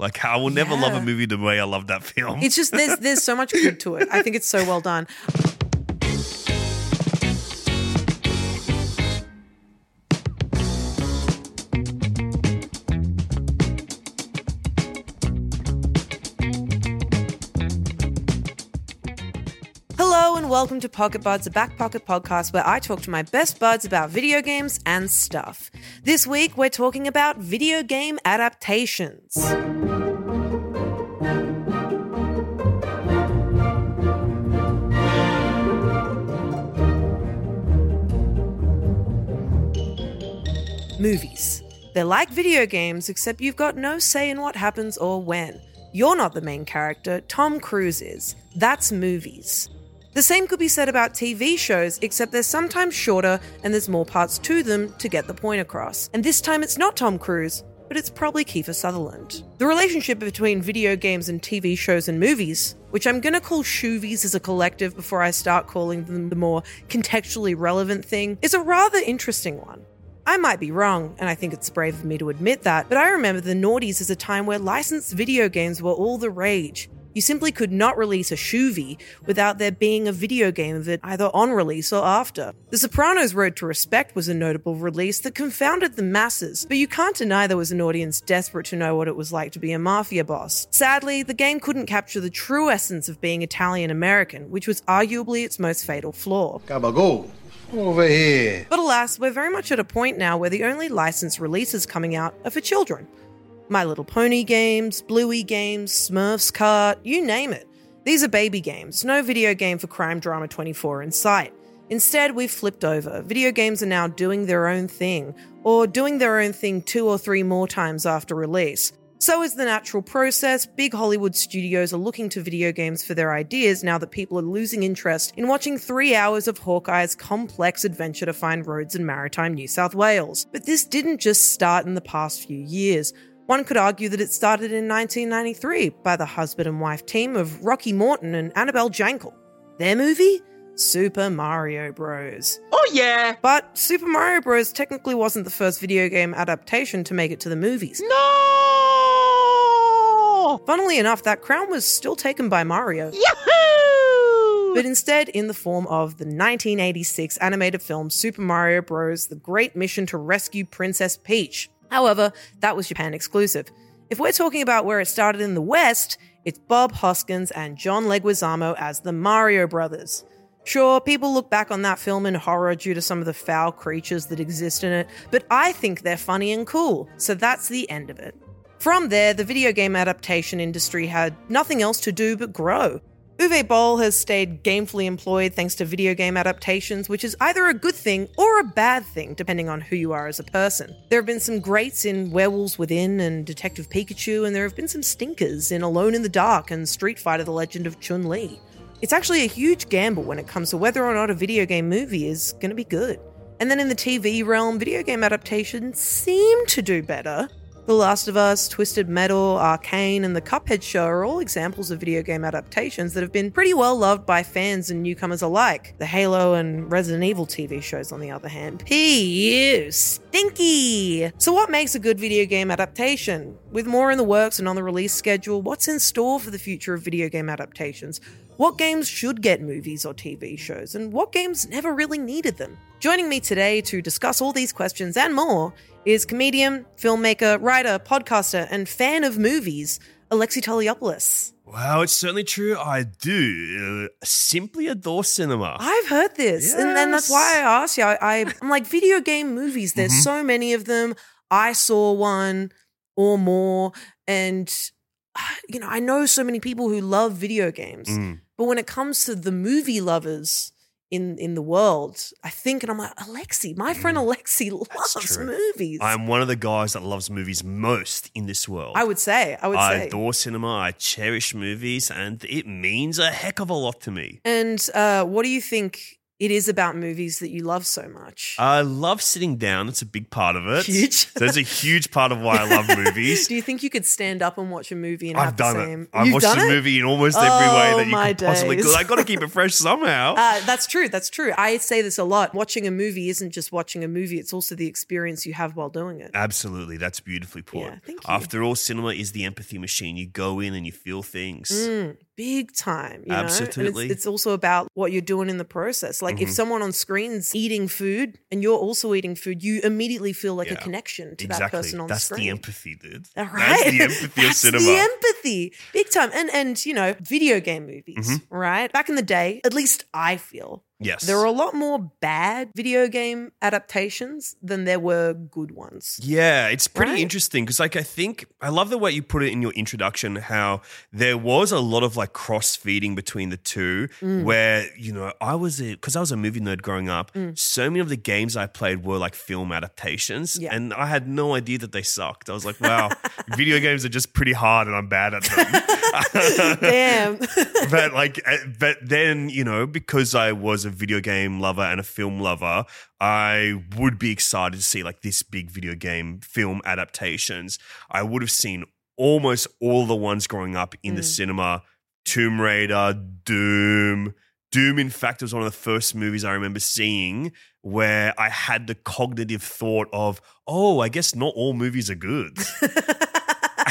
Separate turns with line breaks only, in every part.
Like I will never love a movie the way I love that film.
It's just there's there's so much good to it. I think it's so well done. Welcome to Pocket Buds, a back pocket podcast where I talk to my best buds about video games and stuff. This week we're talking about video game adaptations. movies. They're like video games, except you've got no say in what happens or when. You're not the main character, Tom Cruise is. That's movies. The same could be said about TV shows, except they're sometimes shorter and there's more parts to them to get the point across. And this time it's not Tom Cruise, but it's probably Kiefer Sutherland. The relationship between video games and TV shows and movies, which I'm gonna call shoovies as a collective before I start calling them the more contextually relevant thing, is a rather interesting one. I might be wrong, and I think it's brave of me to admit that, but I remember the noughties as a time where licensed video games were all the rage. You simply could not release a shoovie without there being a video game of it either on release or after. The Sopranos Road to Respect was a notable release that confounded the masses, but you can't deny there was an audience desperate to know what it was like to be a mafia boss. Sadly, the game couldn't capture the true essence of being Italian American, which was arguably its most fatal flaw.
Gabagool, over here.
But alas, we're very much at a point now where the only licensed releases coming out are for children. My Little Pony games, Bluey games, Smurfs Kart, you name it. These are baby games, no video game for Crime Drama 24 in sight. Instead, we've flipped over. Video games are now doing their own thing, or doing their own thing two or three more times after release. So is the natural process. Big Hollywood studios are looking to video games for their ideas now that people are losing interest in watching three hours of Hawkeye's complex adventure to find roads in maritime New South Wales. But this didn't just start in the past few years. One could argue that it started in 1993 by the husband and wife team of Rocky Morton and Annabel Jankel. Their movie? Super Mario Bros.
Oh, yeah.
But Super Mario Bros. technically wasn't the first video game adaptation to make it to the movies.
No!
Funnily enough, that crown was still taken by Mario,
Yahoo!
but instead in the form of the 1986 animated film Super Mario Bros. The Great Mission to Rescue Princess Peach. However, that was Japan exclusive. If we're talking about where it started in the West, it's Bob Hoskins and John Leguizamo as the Mario Brothers. Sure, people look back on that film in horror due to some of the foul creatures that exist in it, but I think they're funny and cool, so that's the end of it. From there, the video game adaptation industry had nothing else to do but grow. Uwe Boll has stayed gamefully employed thanks to video game adaptations, which is either a good thing or a bad thing, depending on who you are as a person. There have been some greats in Werewolves Within and Detective Pikachu, and there have been some stinkers in Alone in the Dark and Street Fighter The Legend of Chun Li. It's actually a huge gamble when it comes to whether or not a video game movie is going to be good. And then in the TV realm, video game adaptations seem to do better. The Last of Us, Twisted Metal, Arcane, and the Cuphead show are all examples of video game adaptations that have been pretty well loved by fans and newcomers alike. The Halo and Resident Evil TV shows, on the other hand, P.U. Stinky! So, what makes a good video game adaptation? With more in the works and on the release schedule, what's in store for the future of video game adaptations? What games should get movies or TV shows, and what games never really needed them? Joining me today to discuss all these questions and more is comedian, filmmaker, writer, podcaster, and fan of movies, Alexei Toliopoulos.
Wow, it's certainly true. I do uh, simply adore cinema.
I've heard this, and then that's why I asked you. I, I'm like, video game movies, there's
Mhm.
so many of them. I saw one or more, and, you know, I know so many people who love video games.
Mm.
But when it comes to the movie lovers in in the world, I think, and I'm like, Alexei, my friend Alexei loves
Mm. true.
movies.
I'm one of the guys that loves movies most in this world.
I would say, I would
I
say.
I adore cinema. I cherish movies, and it means a heck of a lot to me.
and uh, what do you think it is about movies that you love so much?
I love sitting down. It's a big part of it.
Huge.
That's a huge part of why I love movies.
do you think you could stand up and watch a movie and
I've
have the
done
same?
it. I've
You've
watched
done
a
it?
movie in almost every
Oh,
way that you could possibly. Because I got to keep it fresh somehow.
Uh, that's true. That's true. I say this a lot. Watching a movie isn't just watching a movie; it's also the experience you have while doing it.
Absolutely, that's beautifully put.
Yeah, thank you.
After all, cinema is the empathy machine. You go in and you feel things.
Mm, big time. You Know? And
Absolutely.
it's, it's also about what you're doing in the process. Like if
Mhm.
someone on screen's eating food and you're also eating food, you immediately feel like a connection to
exactly.
that person on
that's
screen.
That's the empathy, dude.
All
That's
right.
the empathy of
That's
cinema.
the empathy. Big time. And and you know, video game movies,
Mhm.
right? Back in the day, at least I feel
yes.
there were a lot more bad video game adaptations than there were good ones.
Yeah, it's pretty
Right?
interesting because, like, I think I love the way you put it in your introduction. How there was a lot of like cross feeding between the two,
Mm.
where you know I was a because I was a movie nerd growing up.
Mm.
So many of the games I played were like film adaptations,
Yeah.
and I had no idea that they sucked. I was like, wow, video games are just pretty hard, and I'm bad at them.
Damn.
but like uh, but then you know because i was a video game lover and a film lover i would be excited to see like this big video game film adaptations. I would have seen almost all the ones growing up in the
Mm.
cinema. Tomb raider doom. Doom in fact was one of the first movies i remember seeing where i had the cognitive thought of oh i guess not all movies are good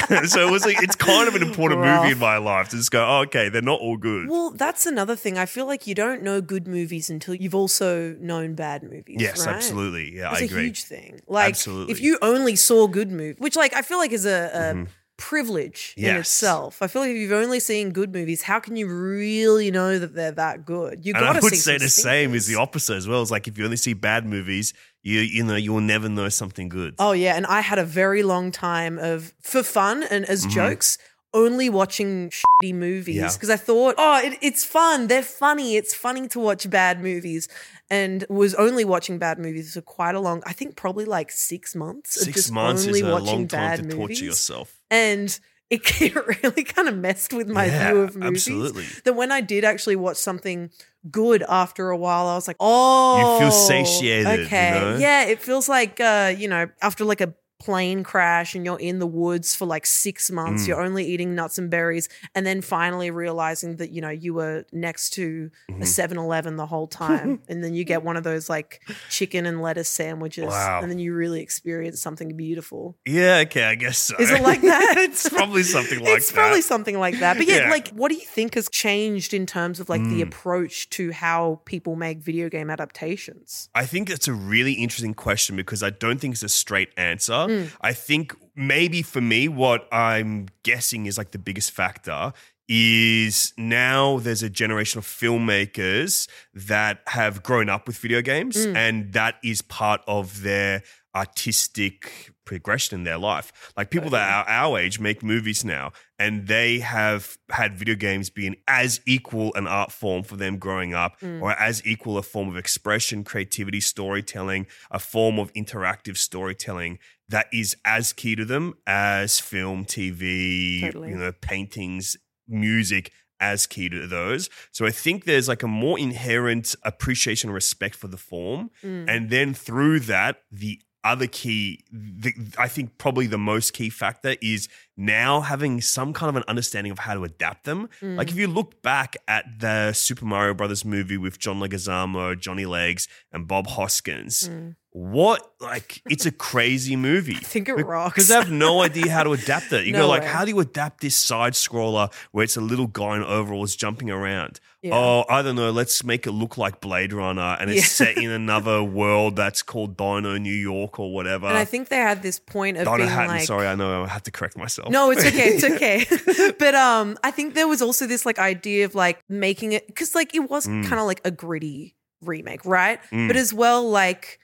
so it was like it's kind of an important movie in my life to just go, oh, okay, they're not all good.
Well, that's another thing. I feel like you don't know good movies until you've also known bad movies.
yes,
right?
absolutely. Yeah,
It's
I
a
agree.
huge thing. Like,
Absolutely.
if you only saw good movies, which, like, I feel like is a, a
Mhm.
Privilege in itself. I feel like if you've only seen good movies, how can you really know that they're that good? You
and
got
I
to
would say the same is the opposite as well. It's like if you only see bad movies, you you know you will never know something good.
Oh yeah, and I had a very long time of for fun and as
Mhm.
jokes. Only watching shitty movies
Yeah.
because I thought, oh, it, it's fun. They're funny. It's funny to watch bad movies, and was only watching bad movies for quite a long. I think probably like six months. of
Six
just
months
only
is a
watching
long time
bad
to
movies.
torture yourself.
and it, it really kind of messed with my
Yeah,
view of movies.
absolutely.
That when I did actually watch something good after a while, I was like, oh, you
feel satiated, you
Okay,
know?
yeah, it feels like uh, you know after like a plane crash and you're in the woods for like six months
Mm.
you're only eating nuts and berries and then finally realizing that you know you were next to
Mhm.
a 7-eleven the whole time and then you get one of those like chicken and lettuce sandwiches
Wow.
and then you really experience something beautiful
Yeah, okay, I guess so.
is it like that?
it's probably something like
it's
that.
probably something like that. But yeah,
Yeah.
like, what do you think has changed in terms of like the
Mm.
approach to how people make video game adaptations?
I think that's a really interesting question because I don't think it's a straight answer.
Mm.
I think maybe for me, what I'm guessing is like the biggest factor is now there's a generation of filmmakers that have grown up with video games,
Mm.
and that is part of their artistic progression in their life. Like people that are our age make movies now, and they have had video games being as equal an art form for them growing up,
Mm.
or as equal a form of expression, creativity, storytelling, a form of interactive storytelling that is as key to them as film, TV,
Totally.
you know, paintings, music as key to those. So I think there's like a more inherent appreciation and respect for the form.
Mm.
And then through that, the other key, the, I think probably the most key factor is now having some kind of an understanding of how to adapt them.
Mm.
Like if you look back at the Super Mario Brothers movie with John Leguizamo, Johnny Legs, and Bob Hoskins, what like it's a crazy movie. I
Mm. think it rocks.
because they have no idea how to adapt it. You
No
go like,
way.
how do you adapt this side scroller where it's a little guy in overalls jumping around?
Yeah.
Oh, I don't know. Let's make it look like Blade Runner, and it's
Yeah.
set in another world that's called Dino New York or whatever.
And I think they had this point of
Dino
being
Hatton.
like,
Sorry, I know I have to correct myself.
No, it's okay. It's okay. but um, I think there was also this like idea of like making it because like it was
Mm.
kind of like a gritty remake, right?
Mm.
But as well, like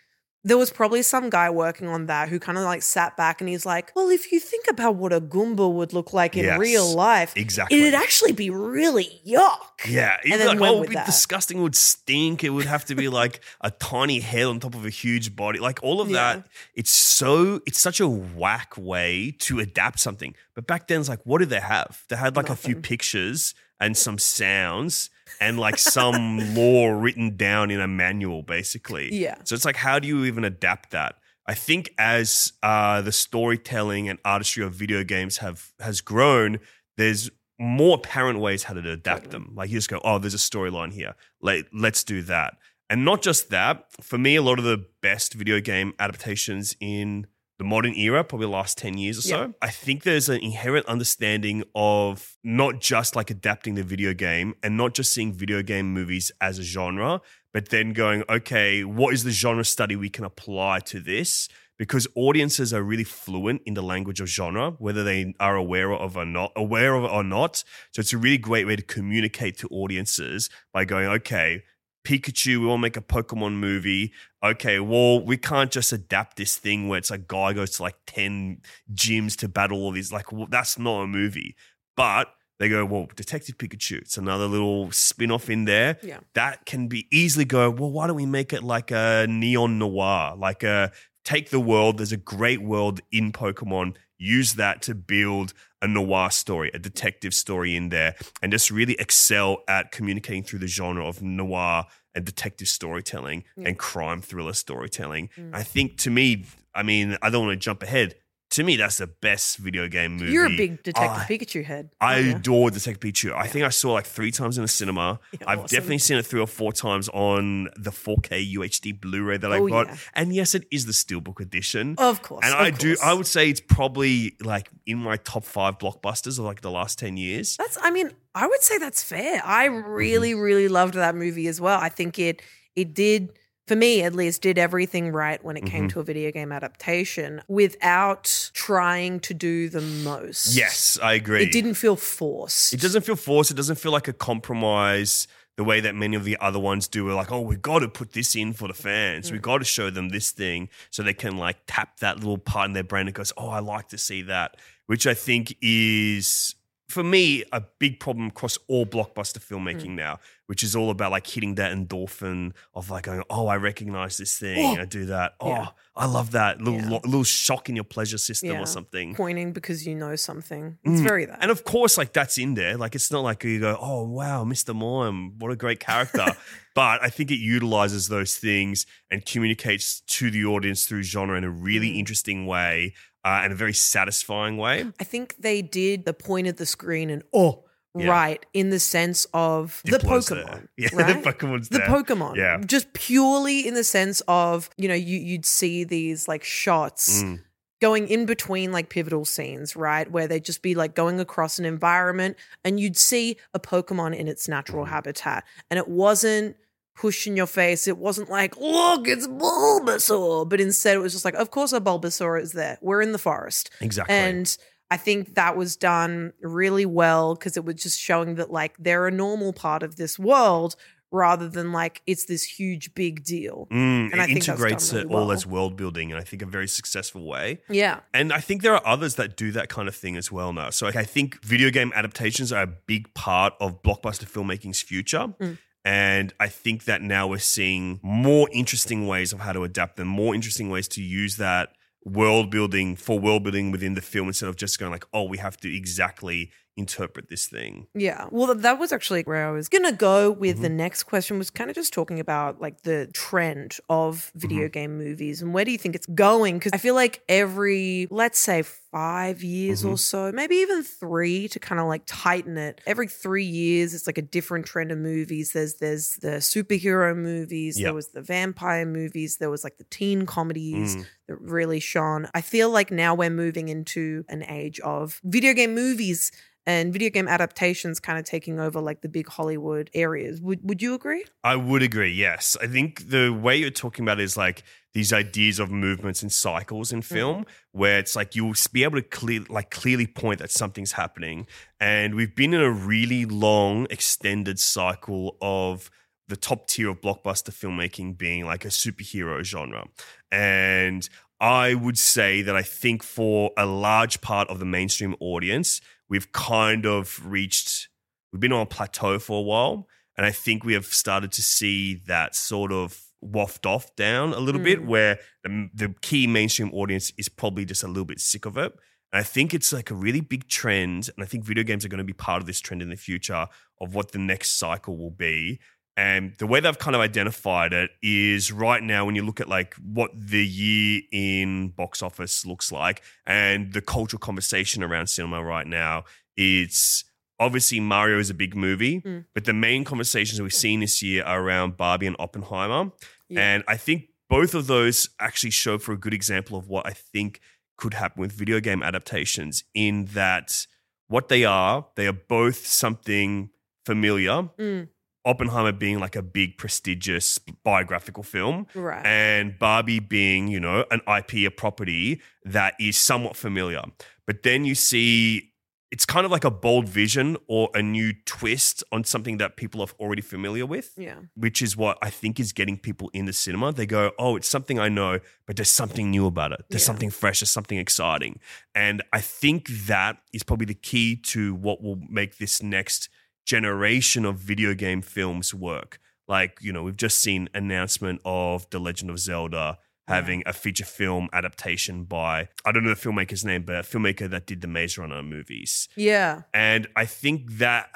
there was probably some guy working on that who kind of like sat back and he's like, well, if you think about what a Goomba would look like in
Yes,
real life,
exactly.
it'd actually be really yuck.
Yeah,
And then
like,
went
oh, it would
with
be
that.
disgusting. It would stink. It would have to be like a tiny head on top of a huge body. Like all of
Yeah.
that. It's so. It's such a whack way to adapt something. But back then, it's like, what did they have? They had like a few pictures and some sounds and like some lore written down in a manual, basically.
Yeah.
So it's like, how do you even adapt that? I think as uh, the storytelling and artistry of video games have has grown, there's more apparent ways how to adapt them. Like you just go, oh, there's a storyline here. Let, let's do that. And not just that, for me, a lot of the best video game adaptations in the modern era, probably the last 10 years or so,
Yeah.
I think there's an inherent understanding of not just like adapting the video game and not just seeing video game movies as a genre, but then going, okay, what is the genre study we can apply to this? Because audiences are really fluent in the language of genre, whether they are aware of or not aware of it or not. So it's a really great way to communicate to audiences by going, okay, Pikachu, we want to make a Pokemon movie. Okay, well, we can't just adapt this thing where it's a guy goes to like 10 gyms to battle all these. Like, well, that's not a movie. But they go, well, Detective Pikachu, it's another little spin off in there.
Yeah.
That can be easily go, well, why don't we make it like a neon noir? Like a take the world, there's a great world in Pokemon, use that to build a noir story, a detective story in there, and just really excel at communicating through the genre of noir and detective storytelling and crime thriller storytelling.
Mm.
I think to me, I mean, I don't want to jump ahead. To me, that's the best video game movie.
You're a big Detective
I-
Pikachu head.
I
you?
adore Detective Pikachu. I think I saw like three times in the cinema.
Yeah,
I've
awesome.
definitely seen it three or four times on the 4K UHD Blu-ray that
Oh,
I got.
yeah.
And yes, it is the Steelbook edition.
Of course,
And
of
I do. I would say it's probably like in my top five blockbusters of like the last ten years.
That's I mean, I would say that's fair. I really,
Mm-hmm.
really loved that movie as well. I think it it did for me at least did everything right when it came
Mhm.
to a video game adaptation without trying to do the most.
Yes, I agree.
It didn't feel forced.
It doesn't feel forced. It doesn't feel like a compromise the way that many of the other ones do. We're like, oh, we've got to put this in for the fans.
Mm.
We got to show them this thing so they can like tap that little part in their brain that goes, oh, I like to see that, which I think is. For me, a big problem across all blockbuster filmmaking
Mm.
now, which is all about like hitting that endorphin of like going, oh, I recognize this thing,
Oh.
I do that. Oh,
Yeah.
I love that little
Yeah.
little shock in your pleasure system
Yeah.
or something.
Pointing because you know something. It's
Mm.
very that.
And of course, like that's in there. Like it's not like you go, oh wow, Mr. Mime, what a great character. but I think it utilizes those things and communicates to the audience through genre in a really
Mm.
interesting way uh, and a very satisfying way.
I think they did the point of the screen and oh
Yeah.
right in the sense of the Pokemon.
there. Yeah, the
right?
Pokemon's
the. Pokemon.
Yeah.
Just purely in the sense of, you know, you, you'd see these like shots
Mm.
going in between like pivotal scenes, right? Where they'd just be like going across an environment and you'd see a Pokemon in its natural
Mm-hmm.
habitat. And it wasn't pushed in your face. It wasn't like, look, it's Bulbasaur. But instead it was just like, of course a Bulbasaur is there. We're in the forest.
Exactly.
And I think that was done really well because it was just showing that like they're a normal part of this world rather than like it's this huge big deal.
Mm,
And I
it
think that's done
integrates it
really
all
well.
as world building in I think a very successful way.
Yeah.
And I think there are others that do that kind of thing as well now. So I think video game adaptations are a big part of blockbuster filmmaking's future.
Mm.
And I think that now we're seeing more interesting ways of how to adapt them, more interesting ways to use that world building for world building within the film instead of just going like, oh, we have to exactly interpret this thing.
Yeah. Well, that was actually where I was going to go with
Mm-hmm.
the next question was kind of just talking about like the trend of video
Mm-hmm.
game movies and where do you think it's going? Because I feel like every, let's say, five years
Mm-hmm.
or so, maybe even three to kind of like tighten it. Every three years, it's like a different trend of movies. There's there's the superhero movies.
Yep.
There was the vampire movies. There was like the teen comedies
Mm.
that really shone. I feel like now we're moving into an age of video game movies and video game adaptations kind of taking over like the big Hollywood areas. Would would you agree?
I would agree. Yes, I think the way you're talking about is like these ideas of movements and cycles in mm. film, where it's like you'll be able to clear, like clearly point that something's happening, and we've been in a really long, extended cycle of the top tier of blockbuster filmmaking being like a superhero genre, and I would say that I think for a large part of the mainstream audience, we've kind of reached, we've been on a plateau for a while. And I think we have started to see that sort of waft off down a little bit, hmm. where the, the key mainstream audience is probably just a little bit sick of it. And I think it's like a really big trend. And I think video games are going to be part of this trend in the future of what the next cycle will be. And the way they've kind of identified it is right now, when you look at like what the year in box office looks like and the cultural conversation around cinema right now, it's obviously Mario is a big movie, but the main conversations we've seen this year are around Barbie and Oppenheimer. And I think both of those actually show for a good example of what I think could happen with video game adaptations in that what they are, they are both something familiar.
Mm.
Oppenheimer being like a big, prestigious biographical film,
Right.
and Barbie being, you know, an IP, a property that is somewhat familiar. But then you see it's kind of like a bold vision or a new twist on something that people are already familiar with
Yeah.
which is what I think is getting people in the cinema. They go, oh, it's something I know, but there's something new about it. There's
Yeah.
something fresh, there's something exciting. And I think that is probably the key to what will make this next generation of video game films work. Like, you know, we've just seen announcement of The Legend of Zelda having a feature film adaptation by, I don't know the filmmaker's name, but a filmmaker that did the Maze Runner movies.
Yeah.
And I think that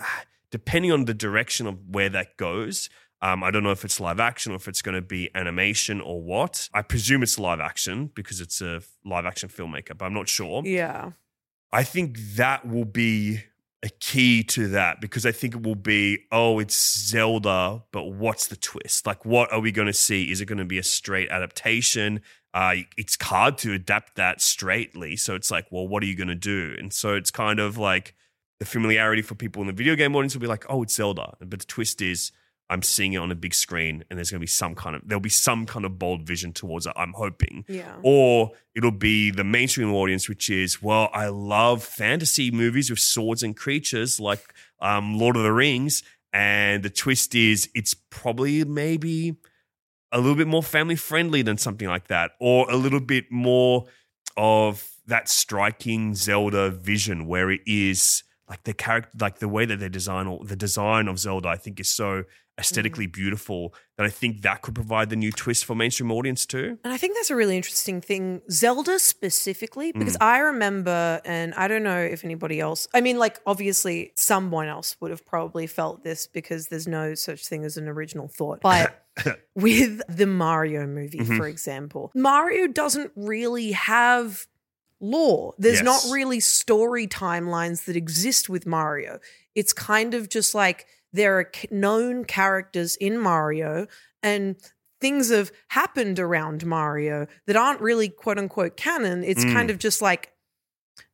depending on the direction of where that goes, um, I don't know if it's live action or if it's going to be animation or what. I presume it's live action because it's a live action filmmaker, but I'm not sure.
Yeah.
I think that will be a key to that because I think it will be, oh, it's Zelda, but what's the twist? Like, what are we going to see? Is it going to be a straight adaptation? Uh, it's hard to adapt that straightly. So it's like, well, what are you going to do? And so it's kind of like the familiarity for people in the video game audience will be like, oh, it's Zelda. But the twist is, I'm seeing it on a big screen, and there's going to be some kind of there'll be some kind of bold vision towards it. I'm hoping,
Yeah.
or it'll be the mainstream audience, which is, well, I love fantasy movies with swords and creatures like um, Lord of the Rings. And the twist is, it's probably maybe a little bit more family friendly than something like that, or a little bit more of that striking Zelda vision where it is like the character, like the way that they design or the design of Zelda, I think is so aesthetically beautiful that I think that could provide the new twist for mainstream audience too.
And I think that's a really interesting thing. Zelda specifically, because
Mm.
I remember, and I don't know if anybody else, I mean, like, obviously, someone else would have probably felt this because there's no such thing as an original thought. But with the Mario movie,
Mm-hmm.
for example, Mario doesn't really have lore. There's not really story timelines that exist with Mario. It's kind of just like there are known characters in Mario and things have happened around Mario that aren't really quote unquote canon. It's
Mm.
kind of just like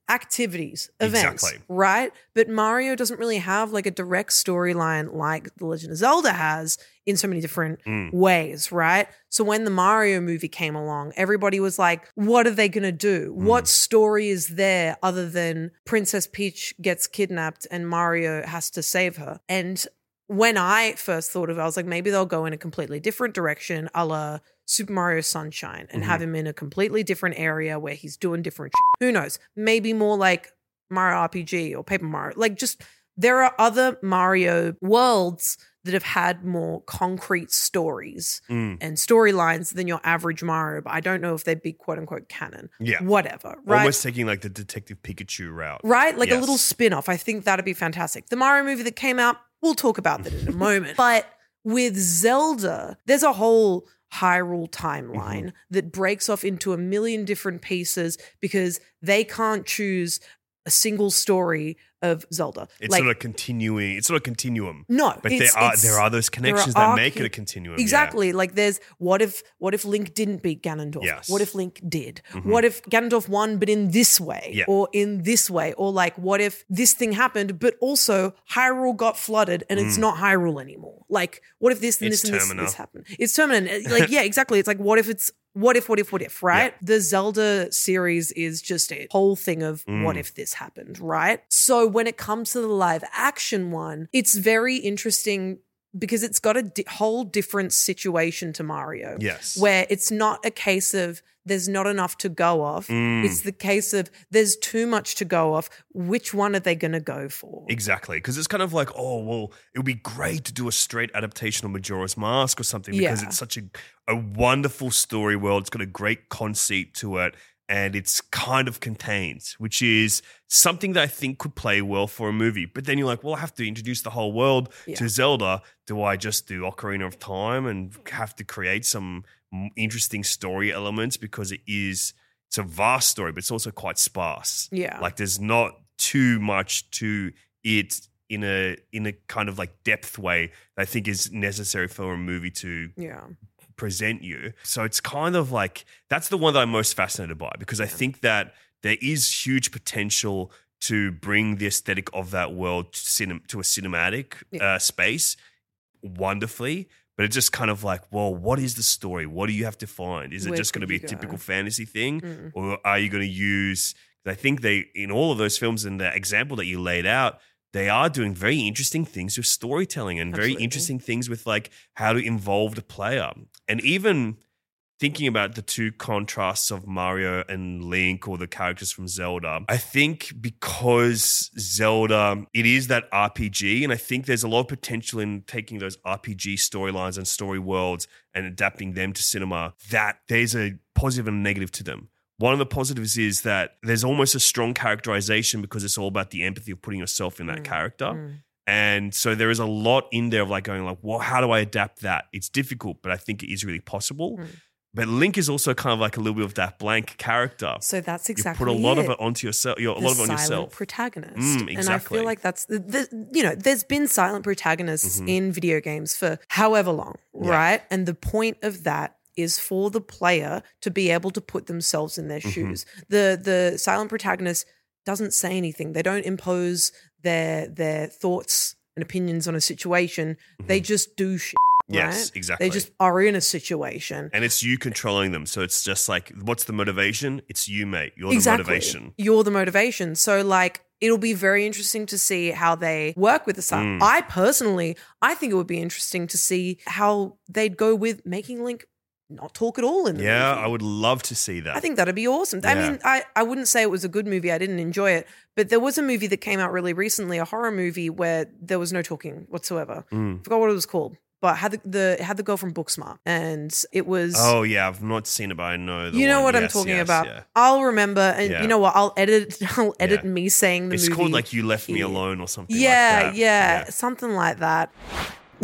activities, events,
Exactly.
right? But Mario doesn't really have like a direct storyline like The Legend of Zelda has in so many different
Mm.
ways, right? So when the Mario movie came along, everybody was like, what are they going to do?
Mm.
What story is there other than Princess Peach gets kidnapped and Mario has to save her? And when I first thought of it, I was like, maybe they'll go in a completely different direction, a la Super Mario Sunshine, and have him in a completely different area where he's doing different shit. Who knows? Maybe more like Mario RPG or Paper Mario. Like, just there are other Mario worlds that have had more concrete stories
Mm.
and storylines than your average Mario, but I don't know if they'd be quote unquote canon.
Yeah.
Whatever. Right.
Almost taking like the Detective Pikachu route.
right? Like a little spin off. I think that'd be fantastic. The Mario movie that came out, we'll talk about that in a moment. But with Zelda, there's a whole Hyrule timeline
Mm-hmm.
that breaks off into a million different pieces because they can't choose a single story of Zelda.
It's
like,
not a continuing. It's not a continuum.
No,
but there are there are those connections
are
that make it a continuum. yeah.
Exactly. Like there's what if what if Link didn't beat Ganondorf?
Yes.
What if Link did?
Mhm.
What if Ganondorf won but in this way?
Yeah.
Or in this way? Or like what if this thing happened but also Hyrule got flooded and it's
Mm.
not Hyrule anymore? Like what if this and
It's
this and this, this happened? It's terminal. Like yeah, exactly. It's like what if it's what if what if what if, right? The Zelda series is just a whole thing of what
Mm.
if this happened, right? So when it comes to the live action one, it's very interesting because it's got a di- whole different situation to Mario.
Yes.
Where it's not a case of there's not enough to go off.
Mm.
It's the case of there's too much to go off. Which one are they going to go for?
Exactly, because it's kind of like, oh well, it would be great to do a straight adaptation of Majora's Mask or something because
Yeah.
it's such a a wonderful story world. It's got a great conceit to it, and it's kind of contained, which is something that I think could play well for a movie. But then you're like, well, I have to introduce the whole world
Yeah.
to Zelda. Do I just do Ocarina of Time and have to create some interesting story elements because it is it's a vast story, but it's also quite sparse.
Yeah.
Like there's not too much to it in a in a kind of like depth way that I think is necessary for a movie to
yeah.
Present you. So it's kind of like that's the one that I'm most fascinated by because I think that there is huge potential to bring the aesthetic of that world to, cinem- to a cinematic uh, space wonderfully. But it's just kind of like, well, what is the story? What do you have to find? Is it
Where
just going to be a
go?
typical fantasy thing,
Mm.
or are you going to use? I think they in all of those films and the example that you laid out, they are doing very interesting things with storytelling and very interesting things with like how to involve the player, and even thinking about the two contrasts of Mario and Link or the characters from Zelda, I think because Zelda, it is that RPG, and I think there's a lot of potential in taking those RPG storylines and story worlds and adapting them to cinema, that there's a positive and a negative to them. One of the positives is that there's almost a strong characterization because it's all about the empathy of putting yourself in that
Mm,
character.
mm.
And so there is a lot in there of like going like, well, how do I adapt that? It's difficult, but I think it is really possible.
Mm.
But Link is also kind of like a little bit of that blank character.
So that's exactly
you put a lot of
it.
it onto yourself. You're a lot of it on yourself.
protagonist.
Mm,
And I feel like that's the, the you know, there's been silent protagonists
Mhm.
in video games for however long,
Yeah.
right? And the point of that is for the player to be able to put themselves in their
Mhm.
shoes. The the silent protagonist doesn't say anything. They don't impose their their thoughts and opinions on a situation. They just do shit.
Mm-hmm. Yes, exactly.
They just are in a situation.
and it's you controlling them. So it's just like, what's the motivation? It's you, mate. You're
exactly.
the motivation.
You're the motivation. So like it'll be very interesting to see how they work with the silent.
Mm.
I personally, I think it would be interesting to see how they'd go with making Link not talk at all in the movie.
Yeah,
movie.
I would love to see that.
I think that'd be awesome. I mean, I, I wouldn't say it was a good movie. I didn't enjoy it. But there was a movie that came out really recently, a horror movie where there was no talking whatsoever.
Mm.
forgot what it was called. But had the, the had the girl from Booksmart, and it was
Oh yeah, I've not seen it, but I know. The
you know
one.
what I'm talking
yes,
about.
yeah.
I'll remember, and
Yeah.
you know what? I'll edit. I'll edit
Yeah.
me saying the
It's
movie.
called like "You Left Me. Alone" or something.
Yeah,
like that.
yeah, something like that.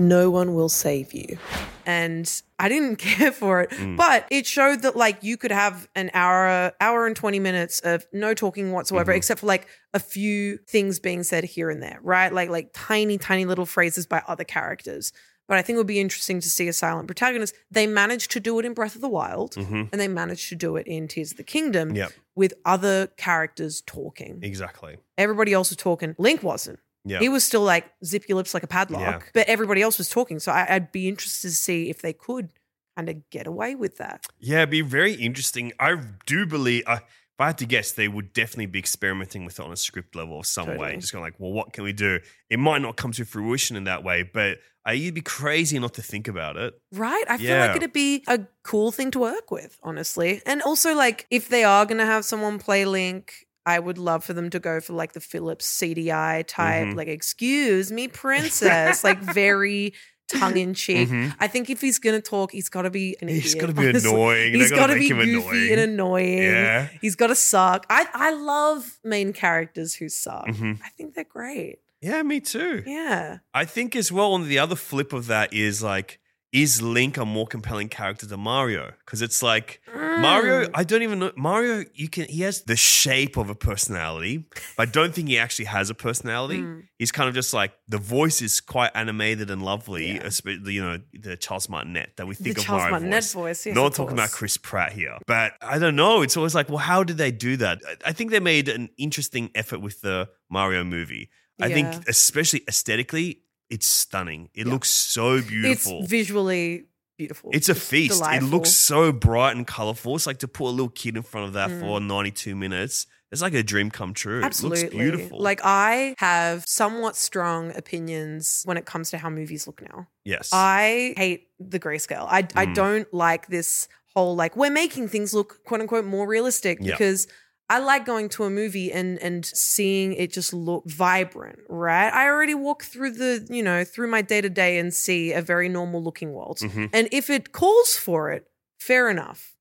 No one will save you, and I didn't care for it,
Mm.
but it showed that like you could have an hour, hour and twenty minutes of no talking whatsoever,
Mhm.
except for like a few things being said here and there, right? Like like tiny, tiny little phrases by other characters. But I think it would be interesting to see a silent protagonist. They managed to do it in Breath of the Wild,
Mhm.
and they managed to do it in Tears of the Kingdom
Yep.
with other characters talking.
Exactly.
Everybody else was talking. Link wasn't.
Yeah.
He was still like zip your lips like a padlock,
Yeah.
but everybody else was talking. So I, I'd be interested to see if they could kind of get away with that.
Yeah, it'd be very interesting. I do believe, I, if I had to guess, they would definitely be experimenting with it on a script level of some way.
Totally.
Just going like, well, what can we do? It might not come to fruition in that way, but uh, you'd be crazy not to think about it.
Right? I feel like it'd be a cool thing to work with, honestly. And also, like, if they are going to have someone play Link, I would love for them to go for like the Philips CDI type,
Mhm.
like, excuse me, princess, like very tongue in cheek. I think if he's gonna talk, he's got to be an
Mm-hmm. He's
idiot,
gotta be
honestly.
annoying.
He's
gotta
got to be goofy and annoying.
Yeah.
He's got to suck. I I love main characters who suck.
Mhm.
I think they're great.
Yeah, me too.
Yeah.
I think as well on the other flip of that is like, is Link a more compelling character than Mario? Because it's like Mario, I don't even know Mario. You can he has the shape of a personality, but I don't think he actually has a personality.
Mm.
He's kind of just like the voice is quite animated and lovely. espe- You know the Charles Martinet that we think
the
of
Charles
Mario
Martinet
voice.
voice. Yes,
Not talking about. Chris Pratt here, but I don't know. It's always like, well, how did they do that? I- I think they made an interesting effort with the Mario movie. I
Yeah.
think, especially aesthetically, it's stunning. It looks so beautiful.
It's visually beautiful.
It's a feast.
delightful.
It looks so bright and colorful. It's like to put a little kid in front of that
Mm.
for 92 minutes. It's like a dream come true.
Absolutely.
It looks beautiful.
Like I have somewhat strong opinions when it comes to how movies look now.
yes.
I hate the grayscale. I I
Mm.
don't like this whole like we're making things look quote unquote more realistic
Yeah.
because I like going to a movie and and seeing it just look vibrant, right? I already walk through the, you know, through my day to day and see a very normal looking world.
Mhm.
And if it calls for it, fair enough.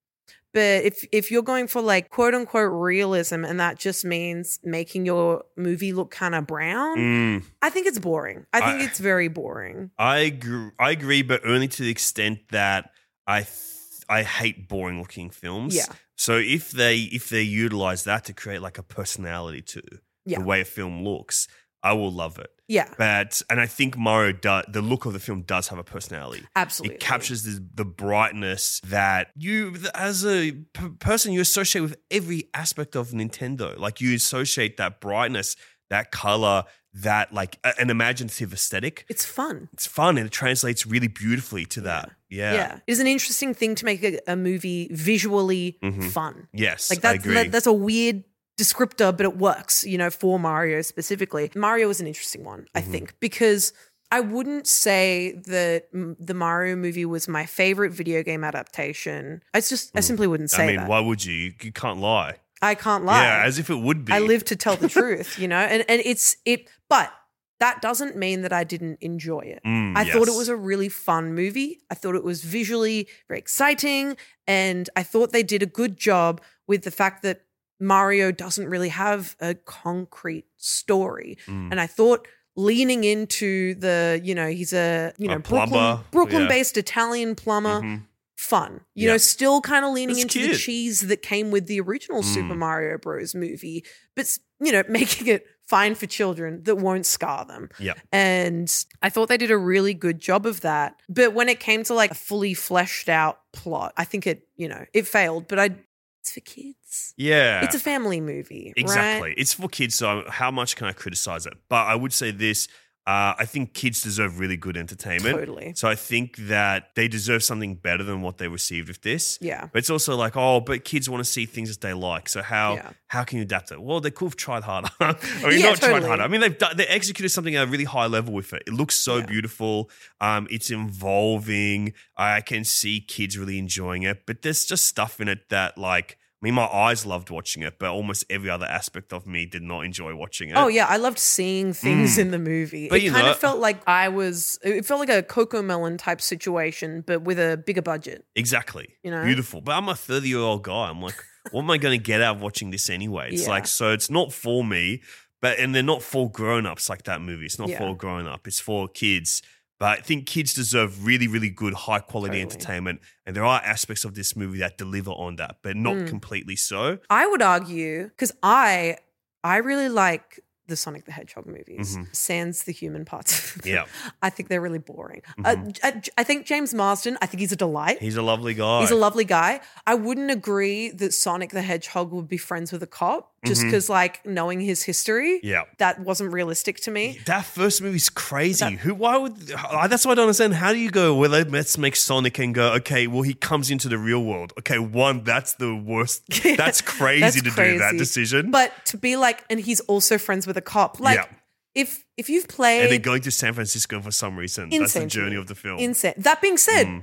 But if if you're going for like quote unquote realism and that just means making your movie look kind of brown,
Mm,
I think it's boring. I think
I-
it's very boring.
I agree, I agree, but only to the extent that I th- I hate boring looking films.
Yeah.
So if they if they utilize that to create like a personality to
Yeah.
the way a film looks, I will love it.
Yeah.
But and I think Mario does the look of the film does have a personality.
Absolutely.
It captures the, the brightness that you, as a p- person, you associate with every aspect of Nintendo. Like you associate that brightness, that color, that like a- an imaginative aesthetic.
It's fun.
It's fun and it translates really beautifully to that. Yeah.
Yeah. It is an interesting thing to make a, a movie visually
Mhm.
fun.
Yes.
Like
I
that's that, that's a weird descriptor, but it works, you know, for Mario specifically. Mario is an interesting one, I
Mm-hmm.
think, because I wouldn't say that mm, the Mario movie was my favorite video game adaptation. I just I simply wouldn't say
Mm. I mean,
that.
why would you? You can't lie.
I can't lie.
Yeah, as if it would be.
I live to tell the truth, you know, and and it's it, but that doesn't mean that I didn't enjoy it.
Mm,
I thought it was a really fun movie. I thought it was visually very exciting, and I thought they did a good job with the fact that Mario doesn't really have a concrete story,
Mm.
and I thought. Leaning into the, you know, he's a, you
A
know, Brooklyn,
plumber,
Brooklyn
yeah.
based Italian plumber
Mhm.
Fun. You
Yeah.
know, still kind of leaning
It's
into the cheese that came with the original Super
Mm.
Mario Bros. movie, but you know, making it fine for children that won't scar them.
Yeah.
And I thought they did a really good job of that. But when it came to like a fully fleshed out plot, I think it, you know, it failed. But I, it's for kids.
Yeah.
It's a family movie.
Exactly.
Right?
It's for kids, so how much can I criticize it? But I would say this. Uh, I think kids deserve really good entertainment.
Totally.
So I think that they deserve something better than what they received with this.
Yeah.
But it's also like, oh, but kids want to see things that they like. So how
Yeah.
how can you adapt it? Well, they could have tried harder. I mean,
Yeah,
not tried
totally.
harder. I mean, they've done, they executed something at a really high level with it. It looks so
Yeah.
beautiful. Um, it's involving. I can see kids really enjoying it. But there's just stuff in it that like. I mean, my eyes loved watching it, but almost every other aspect of me did not enjoy watching it.
Oh yeah, I loved seeing things
Mm.
in the movie.
But
it kind
know-
of felt like I was. It felt like a Cocomelon type situation, but with a bigger budget.
Exactly.
You know?
Beautiful. But I'm a 30 year old guy. I'm like, what am I going to get out of watching this anyway? It's
Yeah.
like, so it's not for me, but, and they're not for grown ups like that movie. It's not
Yeah.
for grown up, it's for kids. But I think kids deserve really, really good, high quality
Totally.
entertainment. And there are aspects of this movie that deliver on that, but not
Mm.
completely so.
I would argue because I I really like the Sonic the Hedgehog movies,
Mhm.
sans the human parts.
Yeah.
I think they're really boring. Uh, I, I think James Marsden. I think he's a delight.
He's a lovely guy.
He's a lovely guy. I wouldn't agree that Sonic the Hedgehog would be friends with a cop just because, like, knowing his history,
Yeah.
that wasn't realistic to me.
That first movie's crazy.
That-
Who? Why would? That's why I don't understand. How do you go? Well, let's make Sonic and go. Okay, well, he comes into the real world. Okay, one, that's the worst. That's crazy
That's
to do that decision.
But to be like, and he's also friends with a cop. Like,
Yeah.
if if you've played
and then going to San Francisco for some reason. That's the journey of the film.
insane. That being said,
Mm.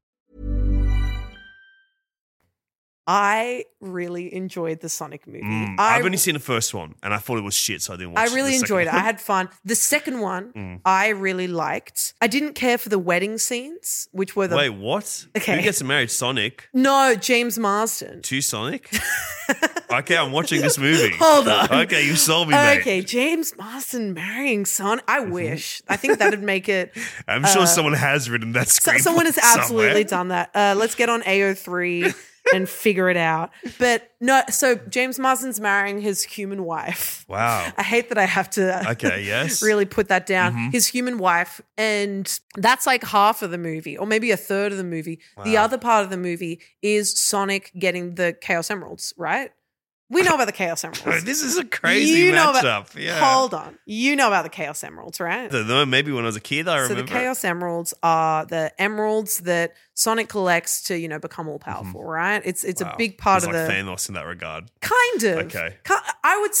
I really enjoyed the Sonic movie.
Mm,
I,
I've only seen the first one, and I thought it was shit, so I didn't watch.
I really enjoyed it. I had fun. The second one,
Mm.
I really liked. I didn't care for the wedding scenes, which were the
Wait, what?
Okay.
Who gets married? Sonic
no James Marsden.
to Sonic? okay, I'm watching this movie.
Hold on.
Okay, you sold me, mate.
Okay, James Marsden marrying Sonic. I wish. I think that'd make it.
I'm sure
uh,
someone has written that
So, someone has absolutely
somewhere.
done that. Uh, let's get on AO3 and figure it out. But no, so James Marsden's marrying his human wife.
Wow.
I hate that I have to
Okay, yes.
really put that down.
Mhm.
His human wife. And that's like half of the movie, or maybe a third of the movie. The other part of the movie is Sonic getting the Chaos Emeralds, right? We know about the Chaos Emeralds.
This is a crazy
You know
matchup.
about-
yeah.
Hold on. You know about the Chaos Emeralds, right?
I don't maybe when I was a kid, I
so
remember.
So the Chaos Emeralds are the emeralds that Sonic collects to, you know, become all powerful, right? It's it's
Mm-hmm. Wow.
a big part
He's
of
like
the
Thanos in that regard.
kind of.
Okay.
I would.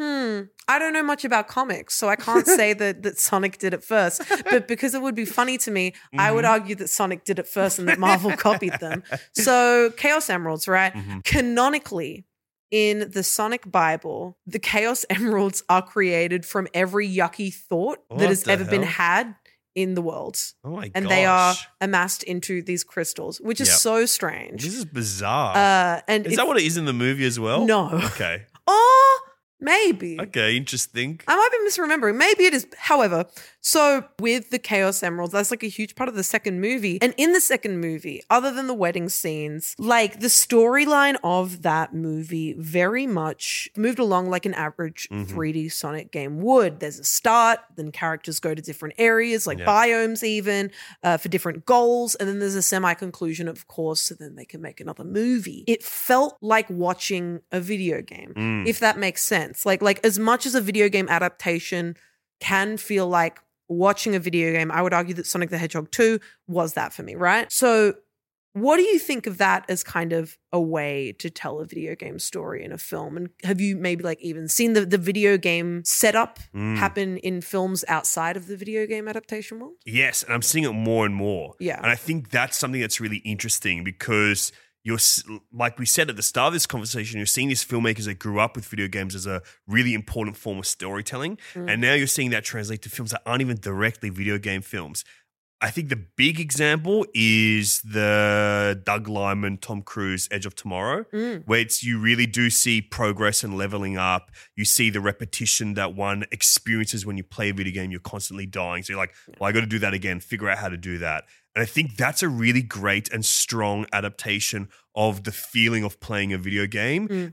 Hmm. I don't know much about comics, so I can't say that that Sonic did it first. But because it would be funny to me, I would
Mm-hmm.
argue that Sonic did it first and that Marvel copied them. So Chaos Emeralds, right?
Mm-hmm.
Canonically. In the Sonic Bible, the Chaos Emeralds are created from every yucky thought
What
that has ever been had in the world.
Oh my
and they are amassed into these crystals, which is
Yep.
so strange.
This is bizarre.
uh, and
is
it's-
that what it is in the movie as well?
No.
Okay.
Oh, maybe.
Okay, interesting.
I might be misremembering. Maybe it is. However, so with the Chaos Emeralds, that's like a huge part of the second movie. And in the second movie, other than the wedding scenes, like the storyline of that movie very much moved along like an average
Mm-hmm.
3D Sonic game would. There's a start, then characters go to different areas, like
Yeah.
biomes, even uh, for different goals. And then there's a semi conclusion, of course, so then they can make another movie. It felt like watching a video game
Mm.
if that makes sense. Like like as much as a video game adaptation can feel like watching a video game, I would argue that Sonic the Hedgehog 2 was that for me, right? So what do you think of that as kind of a way to tell a video game story in a film? And have you maybe like even seen the, the video game setup
Mm.
happen in films outside of the video game adaptation world?
Yes, and I'm seeing it more and more.
Yeah.
And I think that's something that's really interesting because you're, like we said at the start of this conversation, you're seeing these filmmakers that grew up with video games as a really important form of storytelling.
Mm.
And now you're seeing that translate to films that aren't even directly video game films. I think the big example is the Doug Liman, Tom Cruise, Edge of Tomorrow,
Mm.
where it's you really do see progress and leveling up. You see the repetition that one experiences when you play a video game. You're constantly dying, so you're like, "Well, I got to do that again. Figure out how to do that." And I think that's a really great and strong adaptation of the feeling of playing a video game
Mm.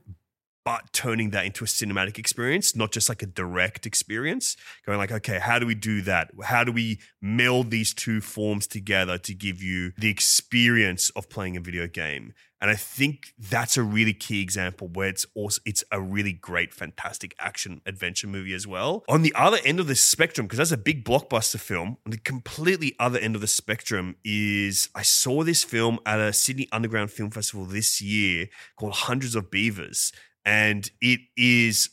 But turning that into a cinematic experience, not just like a direct experience. Going like, okay, how do we do that? How do we meld these two forms together to give you the experience of playing a video game? And I think that's a really key example where it's also it's a really great, fantastic action adventure movie as well. On the other end of the spectrum, because that's a big blockbuster film, on the completely other end of the spectrum is I saw this film at a Sydney Underground Film Festival this year called Hundreds of Beavers and it is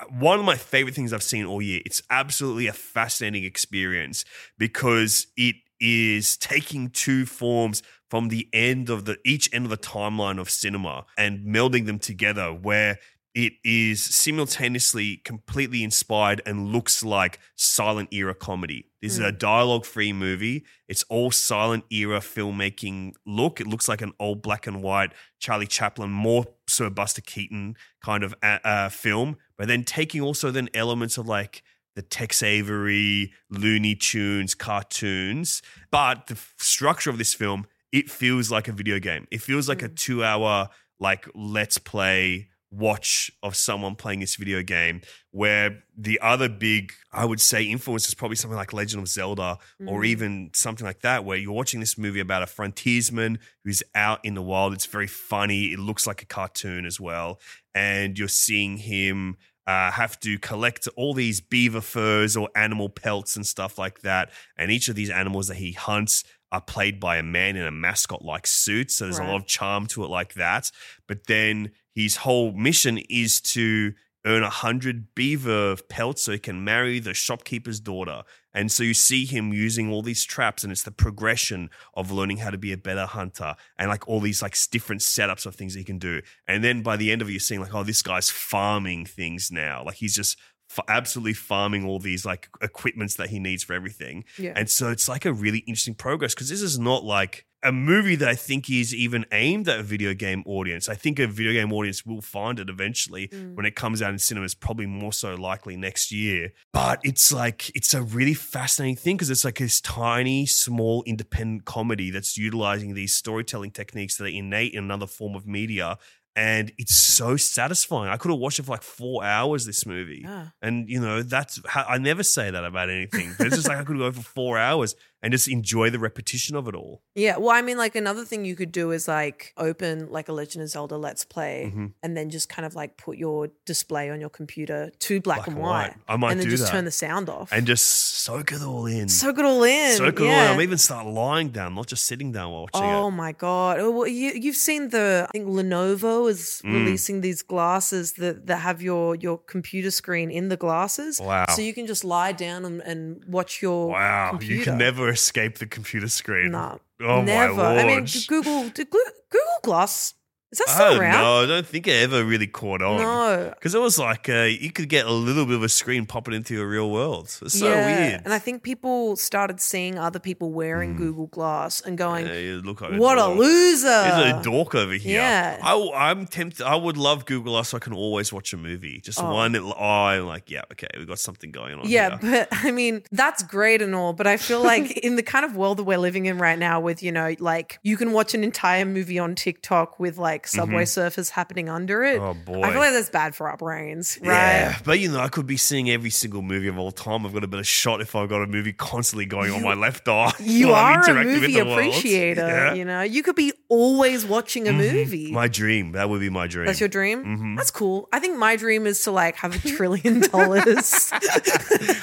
uh, one of my favorite things I've seen all year. It's absolutely a fascinating experience because it is taking two forms from the end of the each end of the timeline of cinema and melding them together where it is simultaneously completely inspired and looks like silent era comedy. This is a dialogue free movie. It's all silent era filmmaking look. It looks like an old black and white Charlie Chaplin, more so Buster Keaton kind of uh, uh, film, but then taking also then elements of like the Tex Avery, Looney Tunes, cartoons. But the f- structure of this film, it feels like a video game. It feels like a two hour, like, let's play watch of someone playing this video game where the other big i would say influence is probably something like legend of zelda or
Mm.
even something like that where you're watching this movie about a frontiersman who's out in the wild. It's very funny. It looks like a cartoon as well. And you're seeing him uh, have to collect all these beaver furs or animal pelts and stuff like that. And each of these animals that he hunts are played by a man in a mascot like suit. So there's a lot of charm to it like that. But then his whole mission is to earn a hundred beaver pelts so he can marry the shopkeeper's daughter. And so you see him using all these traps, and it's the progression of learning how to be a better hunter and like all these like different setups of things that he can do. And then by the end of it, you're seeing like, oh, this guy's farming things now. Like he's just f- absolutely farming all these like equipments that he needs for everything.
Yeah.
And so it's like a really interesting progress because this is not like a movie that I think is even aimed at a video game audience. I think a video game audience will find it eventually
Mm.
when it comes out in cinemas, probably more so likely next year. But it's like, it's a really fascinating thing because it's like this tiny, small, independent comedy that's utilizing these storytelling techniques that are innate in another form of media. And it's so satisfying. I could have watched it for like four hours, this movie.
Yeah.
And, you know, that's how I never say that about anything. But it's just like I could go for four hours and just enjoy the repetition of it all.
Yeah, well, I mean, like another thing you could do is like open like a Legend of Zelda Let's Play,
Mhm.
and then just kind of like put your display on your computer to black, and white.
I might
and then just
that.
turn the sound off.
And just soak it all in.
Soak it all in.
Soak it all in. I'm even start lying down, not just sitting down while watching
Oh
it.
my god! Oh, well, you you've seen the I think Lenovo is
Mm.
releasing these glasses that that have your your computer screen in the glasses.
Wow.
So you can just lie down and, and watch your
Wow,
computer.
you can never escape the computer screen.
Nah,
oh
never.
my lord.
I mean, Google Google Glass is that
I
still
don't
around?
know. I don't think it ever really caught on.
No.
Because it was like uh, you could get a little bit of a screen popping into your real world. It's so
yeah.
weird.
And I think people started seeing other people wearing Google Glass and going.
Yeah, look like
"What a
dork.
loser!"
He's a dork over here.
Yeah.
I, am tempted. I would love Google Glass so I can always watch a movie. Just
Oh.
one. Oh, I'm like, yeah, okay, we got something going on.
Yeah,
here.
but I mean, that's great and all, but I feel like in the kind of world that we're living in right now, with, you know, like you can watch an entire movie on TikTok with like Subway
Mhm.
Surfers happening under it.
Oh, boy.
I feel like that's bad for our brains, right?
Yeah, but you know, I could be seeing every single movie of all time. I've got a better shot if I've got a movie constantly going on my left eye.
You are a movie appreciator,
Yeah.
you know? You could be always watching a
Mhm.
movie.
My dream. That would be my dream.
That's your dream?
Mhm.
That's cool. I think my dream is to like have a trillion dollars.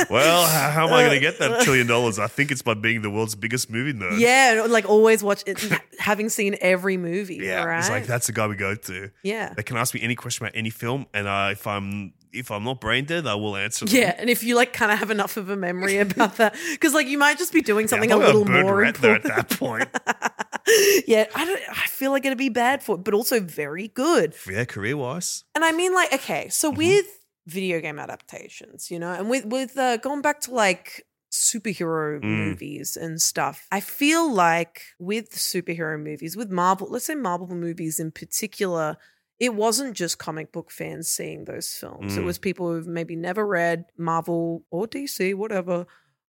Well, how, how am I going to get that trillion dollars? I think it's by being the world's biggest movie nerd.
yeah, like always watch it, having seen every movie,
Yeah,
right?
it's like that's the guy we go to.
Yeah.
they can ask me any question about any film, and uh, if I'm if I'm not brain dead, I will answer. Them.
Yeah, and if you like kind of have enough of a memory about that, because like you might just be doing something
I'm
a little more important.
at that point.
yeah, I don't. I feel like it'd be bad for it, but also very good.
yeah, career wise.
And I mean, like, okay, so
Mm-hmm.
with video game adaptations, you know, and with with uh, going back to like superhero
Mm.
movies and stuff, I feel like with superhero movies, with Marvel, let's say Marvel movies in particular. It wasn't just comic book fans seeing those films. It
Mm.
was people who've maybe never read Marvel or DC, whatever,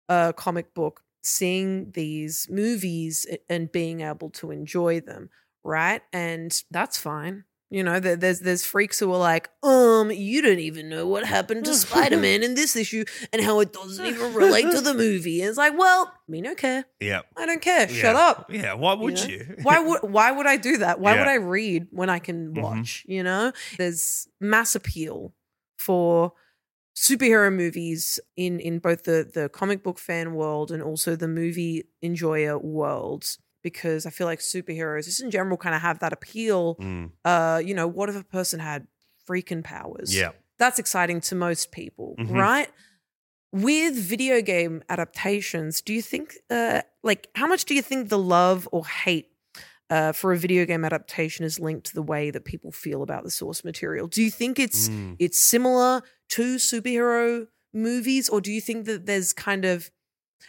uh, comic book, seeing these movies and being able to enjoy them, right? And that's fine. You know, there- there's there's freaks who are like, um, you don't even know what happened to Spider Man in this issue and how it doesn't even relate to the movie. And it's like, well, me don't care.
Yeah.
I don't care. Shut up.
Yeah. Why would
know?
you?
why would why would I do that? Why would I read when I can
Mhm.
watch? You know, there's mass appeal for superhero movies in in both the the comic book fan world and also the movie enjoyer world because I feel like superheroes just in general kind of have that appeal.
Mm.
Uh, you know, what if a person had freaking powers?
Yeah.
That's exciting to most people,
Mhm.
right? With video game adaptations, do you think, uh, like, how much do you think the love or hate uh, for a video game adaptation is linked to the way that people feel about the source material. Do you think it's
Mm.
it's similar to superhero movies, or do you think that there's kind of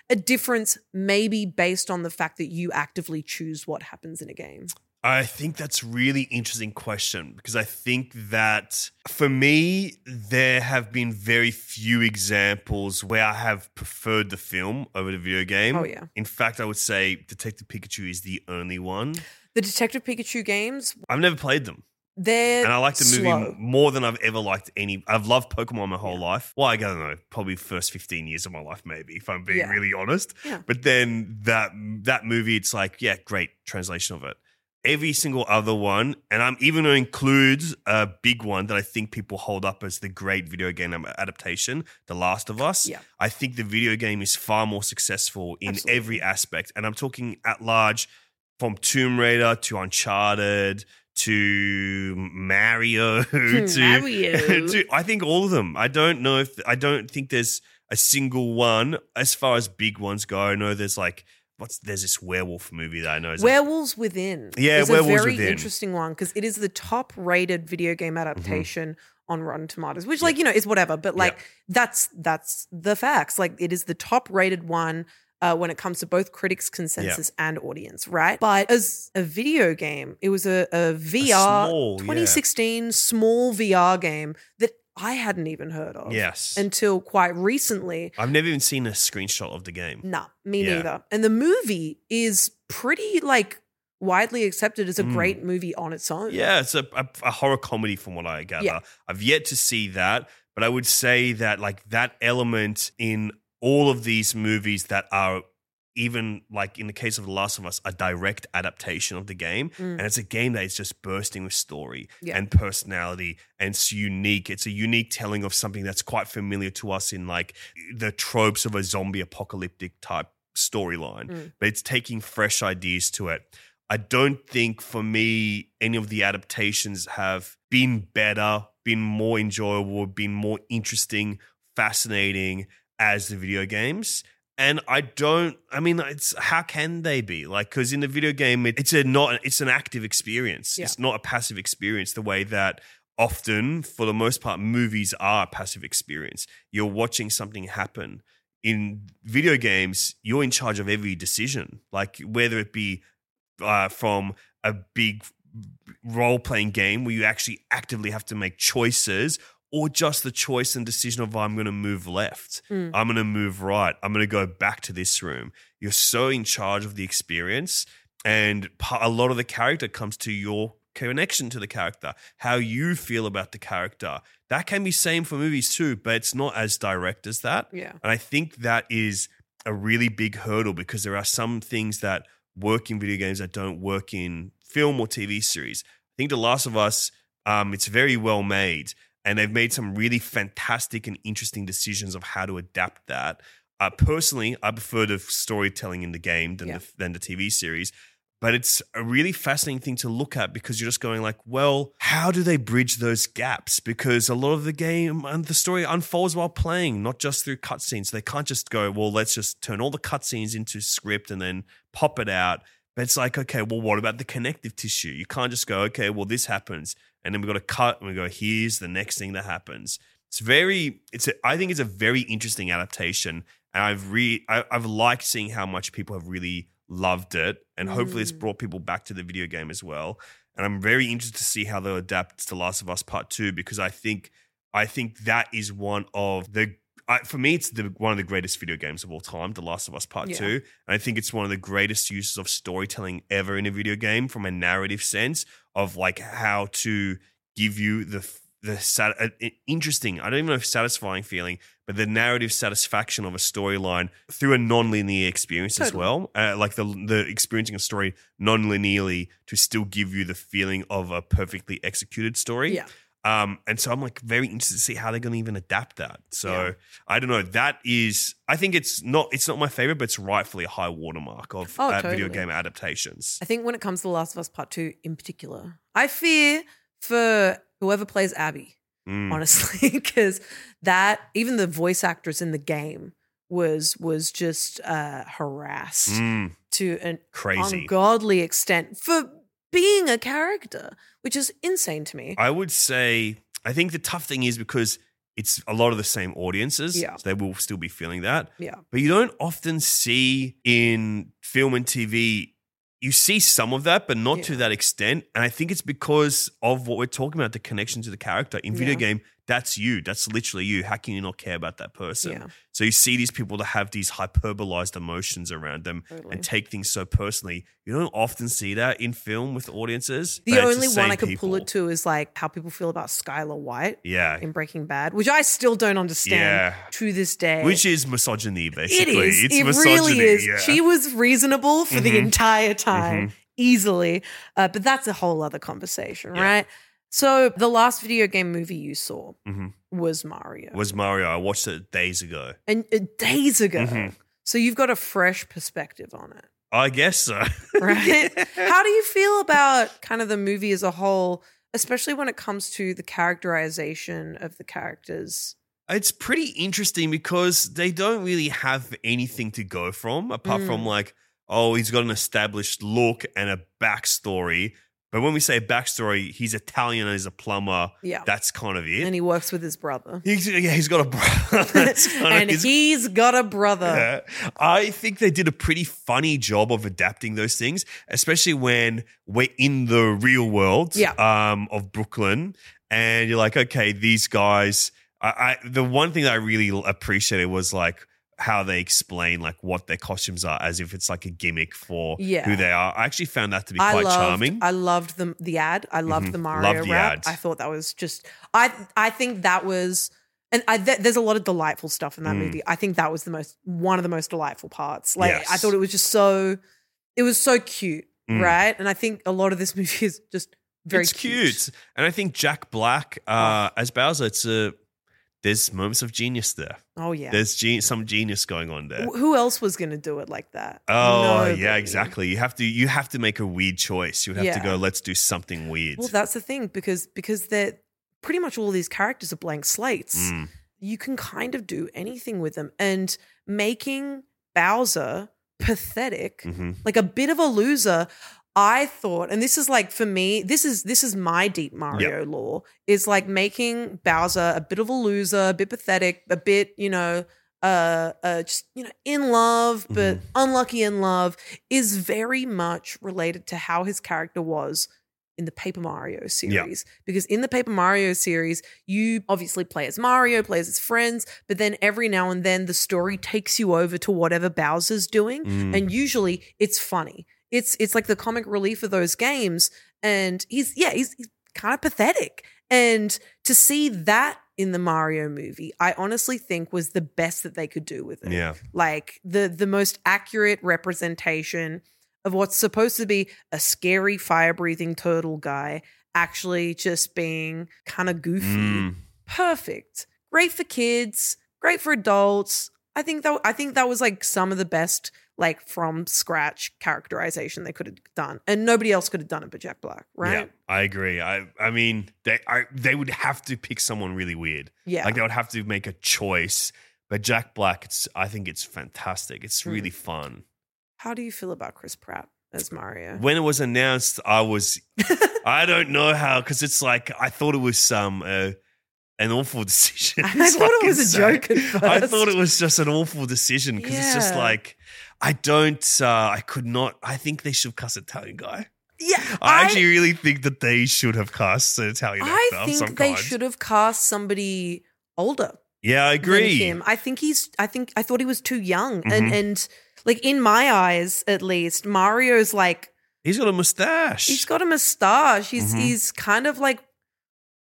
a difference, maybe based on the fact that you actively choose what happens in a game?
I think that's really interesting question because I think that for me, there have been very few examples where I have preferred the film over the video game.
Oh, yeah.
In fact, I would say Detective Pikachu is the only one.
The Detective Pikachu games,
I've never played them.
They're
And I like the movie more than I've ever liked any. I've loved Pokemon my whole life. Well, I don't know, probably first 15 years of my life, maybe, if I'm being
Yeah.
really honest.
Yeah.
But then that that movie, it's like, yeah, great translation of it. Every single other one, and I'm even going to include a big one that I think people hold up as the great video game adaptation, The Last of Us.
Yeah.
I think the video game is far more successful in
Absolutely.
every aspect. And I'm talking at large from Tomb Raider to Uncharted to Mario to,
Mario.
to I think all of them. I don't know if I don't think there's a single one as far as big ones go. I know there's like what's there's this werewolf movie that I know like-
Werewolves Within
Yeah,
is
Werewolves
a very
Within.
interesting one because it is the top rated video game mm-hmm. adaptation on Rotten Tomatoes, which like you know is whatever, but like that's that's the facts. Like it is the top rated one. Uh, when it comes to both critics' consensus and audience, right? But as a video game, it was a, a VR
small, yeah.
2016 small VR game that I hadn't even heard of.
Yes.
Until quite recently.
I've never even seen a screenshot of the game.
Nah, me
Yeah.
neither. And the movie is pretty like widely accepted as a
Mm.
great movie on its own.
Yeah, it's a, a, a horror comedy from what I gather.
Yeah.
I've yet to see that, but I would say that like that element in all of these movies that are even like in the case of The Last of Us, a direct adaptation of the game.
Mm.
And it's a game that is just bursting with story
Yeah.
and personality and it's unique. It's a unique telling of something that's quite familiar to us in like the tropes of a zombie apocalyptic type storyline,
Mm.
but it's taking fresh ideas to it. I don't think for me any of the adaptations have been better, been more enjoyable, been more interesting, fascinating as the video games. And I don't. I mean, it's how can they be like? Because in the video game, it, it's a not. It's an active experience.
Yeah.
It's not a passive experience. The way that often, for the most part, movies are a passive experience. You're watching something happen. In video games, you're in charge of every decision. Like whether it be uh, from a big role playing game where you actually actively have to make choices, or just the choice and decision of I'm going to move left,
Mm.
I'm going to move right, I'm going to go back to this room. You're so in charge of the experience, and a lot of the character comes to your connection to the character, how you feel about the character. That can be same for movies too, but it's not as direct as that.
Yeah.
And I think that is a really big hurdle because there are some things that work in video games that don't work in film or TV series. I think The Last of Us, um, it's very well made, and they've made some really fantastic and interesting decisions of how to adapt that. Uh, personally, I prefer the storytelling in the game than
Yeah.
the, than the TV series. But it's a really fascinating thing to look at because you're just going like, well, how do they bridge those gaps? Because a lot of the game and the story unfolds while playing, not just through cutscenes. They can't just go, well, let's just turn all the cutscenes into script and then pop it out. But it's like, okay, well, what about the connective tissue? You can't just go, okay, well, this happens, and then we got to cut, and we go, here's the next thing that happens. It's very, it's, a, I think it's a very interesting adaptation, and I've re, I, I've liked seeing how much people have really loved it, and hopefully it's
Mm.
brought people back to the video game as well. And I'm very interested to see how they'll adapt to Last of Us Part Two because I think, I think that is one of the I, for me, it's the, one of the greatest video games of all time, The Last of Us Part
Yeah.
2. And I think it's one of the greatest uses of storytelling ever in a video game from a narrative sense of like how to give you the the sat- uh, interesting, I don't even know if satisfying feeling, but the narrative satisfaction of a storyline through a non-linear experience as well. Uh, like the the experiencing a story non-linearly to still give you the feeling of a perfectly executed story.
Yeah.
Um, and so I'm like very interested to see how they're going to even adapt that. So
Yeah.
I don't know. That is, I think it's not, it's not my favorite, but it's rightfully a high watermark of
Oh,
uh, video game adaptations.
I think when it comes to The Last of Us Part 2 in particular, I fear for whoever plays Abby,
Mm.
honestly, because that, even the voice actress in the game was was just uh, harassed
Mm,
to an
crazy.
ungodly extent for being a character, which is insane to me.
I would say I think the tough thing is because it's a lot of the same audiences.
Yeah.
So they will still be feeling that.
yeah.
But you don't often see in film and TV, you see some of that, but not to that extent. And I think it's because of what we're talking about the connection to the character. In video
Yeah.
game, that's you. That's literally you. How can you not care about that person?
Yeah.
So you see these people that have these hyperbolized emotions around them
Totally.
and take things so personally. You don't often see that in film with audiences.
The only one I could pull it to is like how people feel about Skyler White
Yeah.
in Breaking Bad, which I still don't understand
Yeah.
to this day.
Which is misogyny,
it
basically.
is.
It's
it
misogyny.
really is.
Yeah.
She was reasonable for the
Mhm.
entire time, easily. Uh, but that's a whole other conversation, right? So the last video game movie you saw
Mhm.
was Mario,
was Mario. I watched it days ago.
and uh, days ago.
Mhm.
So you've got a fresh perspective on it.
I guess so.
right? How do you feel about kind of the movie as a whole, especially when it comes to the characterization of the characters?
It's pretty interesting because they don't really have anything to go from apart
Mm.
from like, oh, he's got an established look and a backstory. But when we say backstory, he's Italian and he's a plumber.
Yeah.
That's kind of it.
And he works with his brother.
He's, yeah, he's got a brother.
And
his-
he's got a brother.
Yeah. I think they did a pretty funny job of adapting those things, especially when we're in the real world
Yeah.
um, of Brooklyn, and you're like, okay, these guys. I, I the one thing that I really appreciated was like how they explain like what their costumes are as if it's like a gimmick for
Yeah.
who they are. I actually found that to be
I
quite
loved,
charming.
I loved the the ad. I loved
Mhm.
the Mario
Loved the
rap.
ad.
I thought that was just. I I think that was, and I, th- there's a lot of delightful stuff in that
Mm.
movie. I think that was the most one of the most delightful parts. Like I thought it was just so, it was so cute,
Mm.
right? And I think a lot of this movie is just very
it's cute. and I think Jack Black uh, as Bowser. It's a there's moments of genius there.
Oh yeah.
There's gen- some genius going on there.
Who else was going to do it like that?
Oh
Nobody.
yeah, exactly. You have to you have to make a weird choice. You would have
Yeah.
to go. Let's do something weird.
Well, that's the thing because because they're pretty much all these characters are blank slates.
Mm.
You can kind of do anything with them, and making Bowser pathetic,
Mhm.
like a bit of a loser. I thought, and this is like for me, this is this is my deep Mario lore. Is like making Bowser a bit of a loser, a bit pathetic, a bit you know, uh, uh just you know, in love but unlucky in love, is very much related to how his character was in the Paper Mario series. Because in the Paper Mario series, you obviously play as Mario, play as his friends, but then every now and then the story takes you over to whatever Bowser's doing,
Mm.
and usually it's funny. It's it's like the comic relief of those games, and he's yeah he's, he's kind of pathetic. And to see that in the Mario movie, I honestly think was the best that they could do with it
Yeah.
like the the most accurate representation of what's supposed to be a scary fire breathing turtle guy actually just being kind of goofy
Mm.
perfect great for kids great for adults i think that i think that was like some of the best like from scratch characterization they could have done and nobody else could have done it but jack black right
Yeah, I agree. I I mean, they I, they would have to pick someone really weird.
Yeah.
like they would have to make a choice. But Jack Black, it's I think it's fantastic. It's
Hmm.
really fun.
how do you feel about chris pratt as mario
When it was announced, I was I don't know how because it's like I thought it was some uh, an awful decision.
I thought it was a joke at
I thought it was just an awful decision because it's just like I don't. Uh, I could not. I think they should have cast an Italian guy.
yeah
I, actually really think that they should have cast an Italian
I
actor some
think they
kind.
should have cast somebody older.
Yeah, I agree.
him. I think he's. I think I thought he was too young, and
Mhm.
and like in my eyes, at least, Mario's like
He's got a mustache.
he's got a mustache. He's
Mhm.
he's kind of like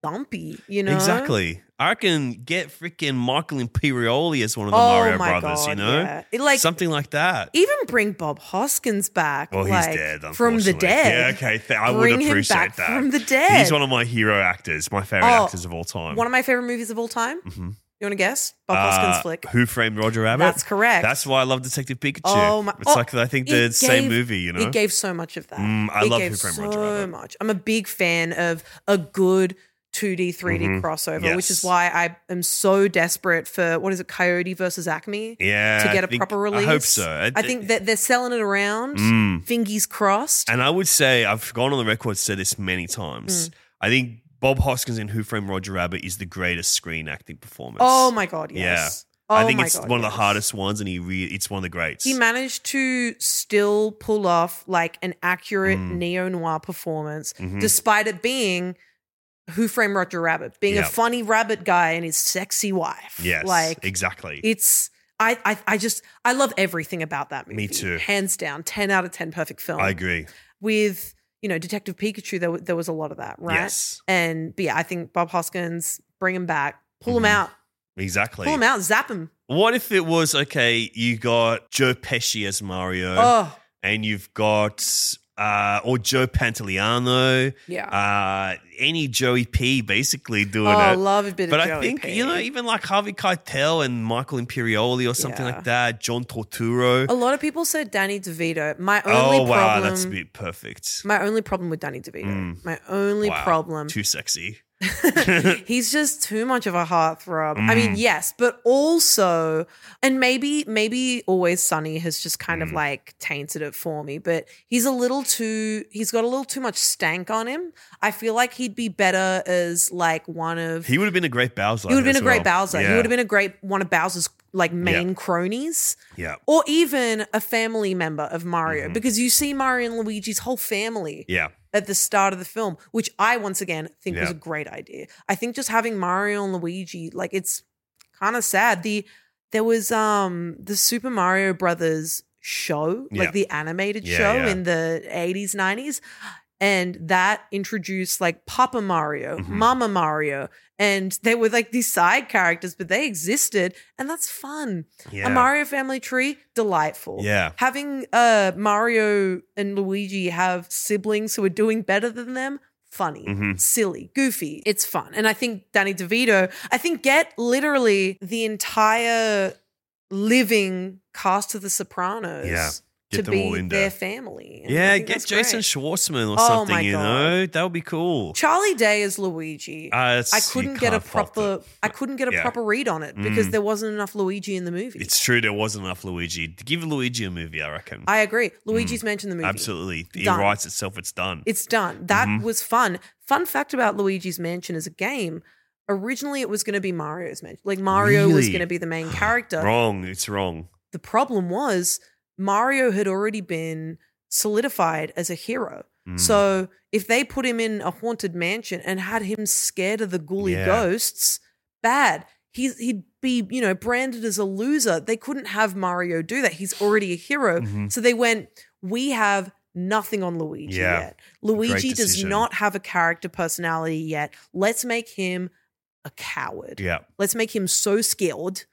dumpy, you know.
Exactly. I can get freaking Michael Imperioli as one of the
Oh
Mario brothers, you know?
yeah. It, like-
Something like that.
Even bring Bob Hoskins back.
Well, he's
like,
dead,
from the dead.
Yeah, okay. Th- I
Bring
would
him
appreciate
back
that.
from the dead.
He's one of my hero actors, my favorite
Oh,
actors of all time.
One of my favorite movies of all time.
Mhm.
You want to guess? Bob Hoskins
Uh,
flick.
Who Framed Roger Rabbit?
That's correct.
That's why I love Detective Pikachu.
Oh my!
It's
oh,
like I think the same movie, you know.
It gave so much of that.
Mm, I
it
love
gave
Who Framed
so
Roger Rabbit.
so much. I'm a big fan of a good 2D 3D
Mhm.
crossover, which is why I am so desperate for what is it, Coyote versus Acme?
Yeah,
to get
I
a
think-
proper release.
I hope so.
I think that they're selling it around.
Mm.
Fingies crossed.
And I would say I've gone on the record said this many times.
Mm.
I think Bob Hoskins in Who Framed Roger Rabbit is the greatest screen acting performance.
Oh my god, yes.
Yeah. I
Oh
think it's
God,
one of the hardest ones, and he re- it's one of the greats.
He managed to still pull off like an accurate
Mm.
neo noir performance,
Mhm.
despite it being Who Framed Roger Rabbit, being
Yep.
a funny rabbit guy and his sexy wife.
yes,
like
exactly.
it's. I, I I just I love everything about that movie.
Me too.
hands down, ten out of ten, perfect film.
I agree.
With you know Detective Pikachu, there there was a lot of that, right?
Yes.
And but yeah, I think Bob Hoskins, bring him back, pull him
Mhm.
out,
Exactly.
pull him out, zap him.
What if it was okay? You got Joe Pesci as Mario,
Oh,
and you've got uh, or Joe Pantoliano,
yeah.
uh, any Joey P, basically doing
oh, I love a bit
But
of
I
Joey
think
P.
you know, even like Harvey Keitel and Michael Imperioli or something
Yeah.
like that, John Turturro.
A lot of people said Danny DeVito. My only problem.
Oh wow,
problem,
that's a bit perfect.
my only problem with Danny DeVito,
Mm.
my only
Wow,
problem,
Too sexy.
he's just too much of a heartthrob. I mean,
Mm.
yes, but also, and maybe, maybe Always Sunny has just kind
Mm.
of like tainted it for me. But he's a little too, he's got a little too much stank on him. I feel like he'd be better as like one of.
He would have been a great Bowser.
He would have been a great
well.
Bowser. He would have been a great one of Bowser's like main cronies
Yeah.
or even a family member of Mario
Mhm.
because you see Mario and Luigi's whole family
Yeah.
At the start of the film, which I once again think was a great idea. I think just having Mario and Luigi, like it's kind of sad. The there was um the Super Mario Brothers show,
Yeah.
like the animated
Yeah,
show
yeah.
in the 80s, 90s. And that introduced like Papa Mario,
Mhm.
Mama Mario, and they were like these side characters, but they existed, and that's fun.
Yeah.
A Mario family tree, delightful.
Yeah.
Having uh Mario and Luigi have siblings who are doing better than them, funny,
Mhm.
silly, goofy. It's fun. And I think Danny DeVito, I think get literally the entire living cast of the Sopranos
Yeah. Get
to be
in
their family. And
Yeah, get Jason
great.
Schwartzman or
Oh
something, you know? That would be cool.
Charlie Day as Luigi.
Uh,
I couldn't get a proper. I couldn't get a
Yeah.
proper read on it because
Mm.
there wasn't enough Luigi in the movie.
It's true there wasn't enough Luigi. Give Luigi a movie, I reckon.
I agree. Luigi's mentioned the movie.
Mm. Absolutely. It
Done.
writes itself, it's done.
It's done. That
Mhm.
was fun. Fun fact about Luigi's Mansion as a game. Originally, it was going to be Mario's Mansion. Like Mario was going to be the main character.
wrong. It's wrong.
The problem was Mario had already been solidified as a hero.
Mm.
So if they put him in a haunted mansion and had him scared of the ghouly
Yeah.
ghosts, bad. He's, he'd be, you know, branded as a loser. They couldn't have Mario do that. He's already a hero.
Mhm.
So they went, we have nothing on Luigi
Yeah.
yet. Luigi does not have a character personality yet. Let's make him a coward.
Yeah.
Let's make him so scared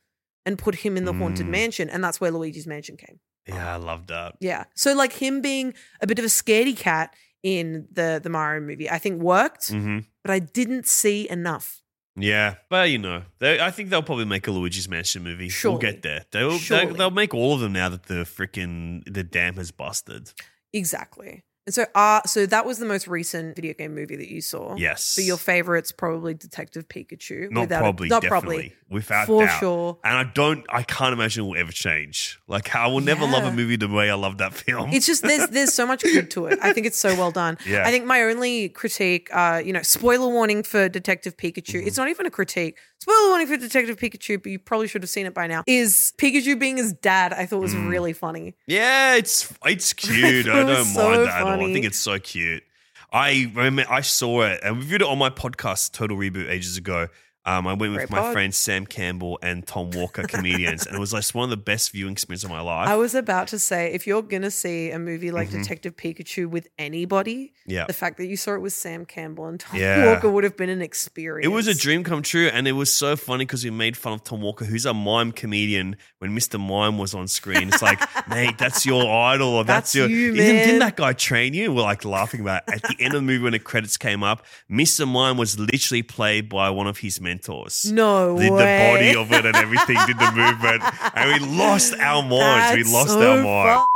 and put him in the haunted
Mm.
mansion. And that's where Luigi's mansion came.
Yeah, I love that.
Yeah. So like him being a bit of a scaredy cat in the the Mario movie, I think worked,
hmm
but I didn't see enough.
Yeah, but you know, they, I think they'll probably make a Luigi's Mansion movie. We'll get there. They'll, they,
Surely.
they'll make all of them now that the freaking the dam has busted.
Exactly. And so uh so that was the most recent video game movie that you saw.
Yes.
So your favorite's probably Detective Pikachu.
Not
without a-
probably,
not
definitely,
probably.
without
For
doubt.
sure.
And I don't, I can't imagine it will ever change. Like I will never love a movie the way I love that film.
It's just there's there's so much good to it. I think it's so well done.
Yeah.
I think my only critique, uh, you know, spoiler warning for Detective Pikachu.
Mm-hmm.
It's not even a critique. Spoiler warning for Detective Pikachu, but you probably should have seen it by now. Is Pikachu being his dad? I thought was
Mm.
really funny.
Yeah, it's it's cute.
thought
I don't
so
mind that at all. I think it's so cute. I remember I saw it and we viewed it on my podcast Total Reboot ages ago. Um, I went with
Great
my
pod.
friends Sam Campbell and Tom Walker, comedians, and it was like one of the best viewing experiences of my life.
I was about to say, if you're gonna see a movie like
Mhm.
Detective Pikachu with anybody,
Yeah.
the fact that you saw it with Sam Campbell and Tom
Yeah.
Walker would have been an experience.
It was a dream come true, and it was so funny because we made fun of Tom Walker, who's a mime comedian. When Mr. Mime was on screen, it's like, mate, that's your idol, or that's,
That's
your.
you,
Didn't, didn't that guy train you? We're like laughing about. It. At the end of the movie, when the credits came up, Mr. Mime was literally played by one of his mentors.
No
did
way.
the body of it and everything, did the movement, and we lost our minds. we lost
so
our mind.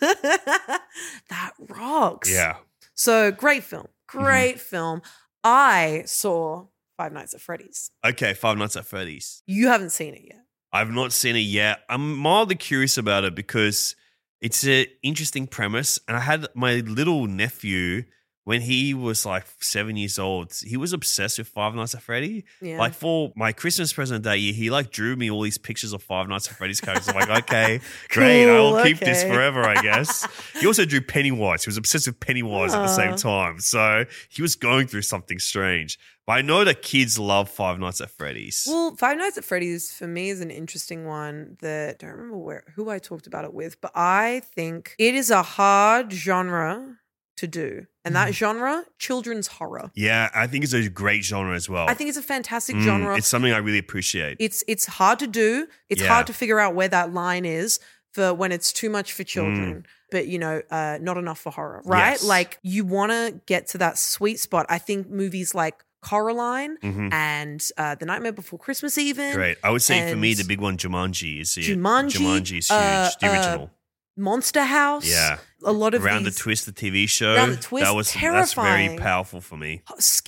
that rocks.
Yeah,
So great film.
Mm-hmm.
Great film. I saw Five Nights at Freddy's.
Okay, Five Nights at Freddy's.
You haven't seen it yet.
I've not seen it yet. I'm mildly curious about it because it's an interesting premise. And I had my little nephew when he was like seven years old. He was obsessed with Five Nights at Freddy.
Yeah.
Like for my Christmas present that year, he like drew me all these pictures of Five Nights at Freddy's characters. I'm like, okay, great,
Cool,
I'll keep this forever, I guess. he also drew Pennywise. He was obsessed with Pennywise at the same time. So he was going through something strange. But I know that kids love Five Nights at Freddy's.
Well, Five Nights at Freddy's for me is an interesting one that I don't remember where who I talked about it with, but I think it is a hard genre to do. And
Mm.
that genre, children's horror.
yeah, I think it's a great genre as well.
I think it's a fantastic
Mm,
genre.
It's something I really appreciate.
It's it's hard to do. It's
Yeah.
hard to figure out where that line is for when it's too much for
Mm.
children, but you know, uh, not enough for horror, right?
Yes.
Like you want to get to that sweet spot. I think movies like Coraline
Mhm.
and uh, The Nightmare Before Christmas, even
Great. I would say for me,
and
the big one, Jumanji, is the
Jumanji,
Jumanji is huge.
uh,
the
uh,
original.
Monster House.
yeah.
a lot of
Round
these,
the Twist, the TV show.
Round the Twist,
that was terrifying. that's very powerful for me.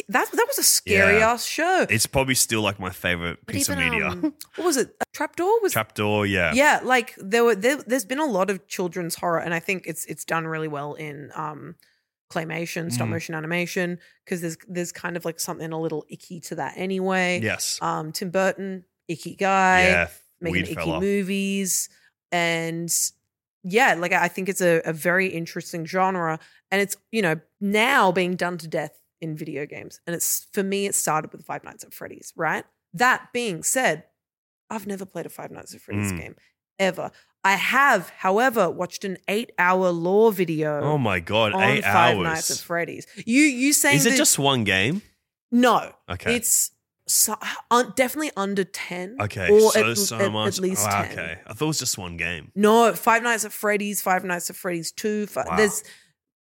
That that was a scary
Yeah.
ass show.
It's probably still like my favorite piece of media.
um, what was it? A Trapdoor was
Trapdoor, yeah.
yeah like there were there, there's been a lot of children's horror and i think it's it's done really well in um claymation stop
Mm.
motion animation because there's there's kind of like something a little icky to that anyway
Yes.
um tim burton icky guy
yeah.
making icky
fella.
movies and yeah like i think it's a, a very interesting genre and it's you know now being done to death in video games and it's for me it started with five nights at freddy's right that being said i've never played a five nights at freddy's
Mm.
game ever i have however watched an eight hour lore video
Oh my god, eight
five
hours.
nights at freddy's you you saying
Is it
that-
just one game?
no
Okay.
it's so, un, definitely under 10
Okay,
or
so
at,
so
at-
much.
at least
oh,
10
Okay, I thought it was just one game.
No, Five Nights at Freddy's, Five Nights at Freddy's 2. Fi-
Wow.
There's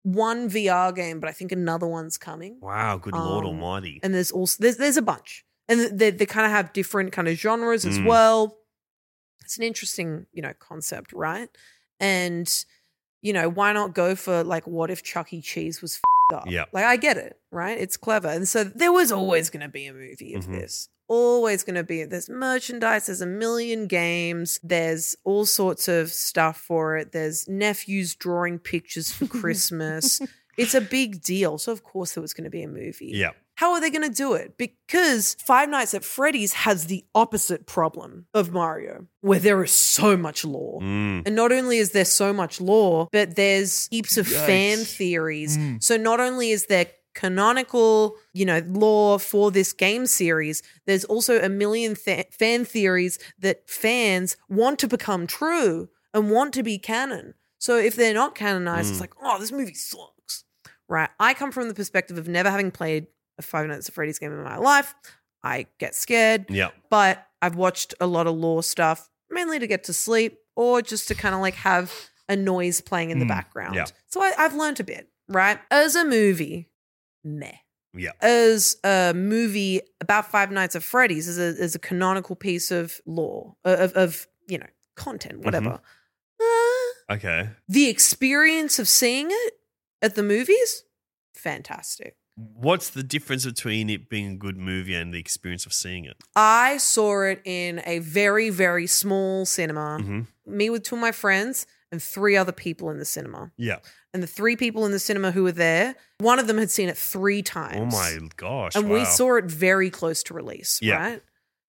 one VR game, but I think another one's coming.
Wow, good lord
Um,
almighty.
And there's also there's there's a bunch. And they they kind of have different kind of genres as
Mm.
well. It's an interesting, you know, concept, right? And you know, why not go for like what if Chuck E. Cheese was
Yeah.
Like I get it, right? It's clever. And so there was always going to be a movie of
Mhm.
this. Always going to be. There's merchandise, there's a million games, there's all sorts of stuff for it. There's nephews drawing pictures for Christmas. it's a big deal. So of course there was going to be a movie.
Yeah.
How are they going to do it? Because Five Nights at Freddy's has the opposite problem of Mario, where there is so much lore.
Mm.
And not only is there so much lore, but there's heaps of fan theories.
Mm.
So not only is there canonical, you know, lore for this game series, there's also a million th- fan theories that fans want to become true and want to be canon. So if they're not canonized, it's
Mm.
like, oh, this movie sucks. Right? I come from the perspective of never having played Five Nights at Freddy's game in my life. I get scared
Yeah.
but I've watched a lot of lore stuff, mainly to get to sleep or just to kind of like have a noise playing in the
Mm,
background.
yeah.
So I, I've learned a bit, right? As a movie, meh.
Yeah.
As a movie about Five Nights at Freddy's, as a, as a canonical piece of lore, of, of you know, content, whatever. Uh,
Okay.
the experience of seeing it at the movies, fantastic.
What's the difference between it being a good movie and the experience of seeing it?
I saw it in a very, very small cinema.
Mhm.
Me with two of my friends and three other people in the cinema.
Yeah.
And the three people in the cinema who were there, one of them had seen it three times.
Oh my gosh.
And we saw it very close to release,
Yeah.
right?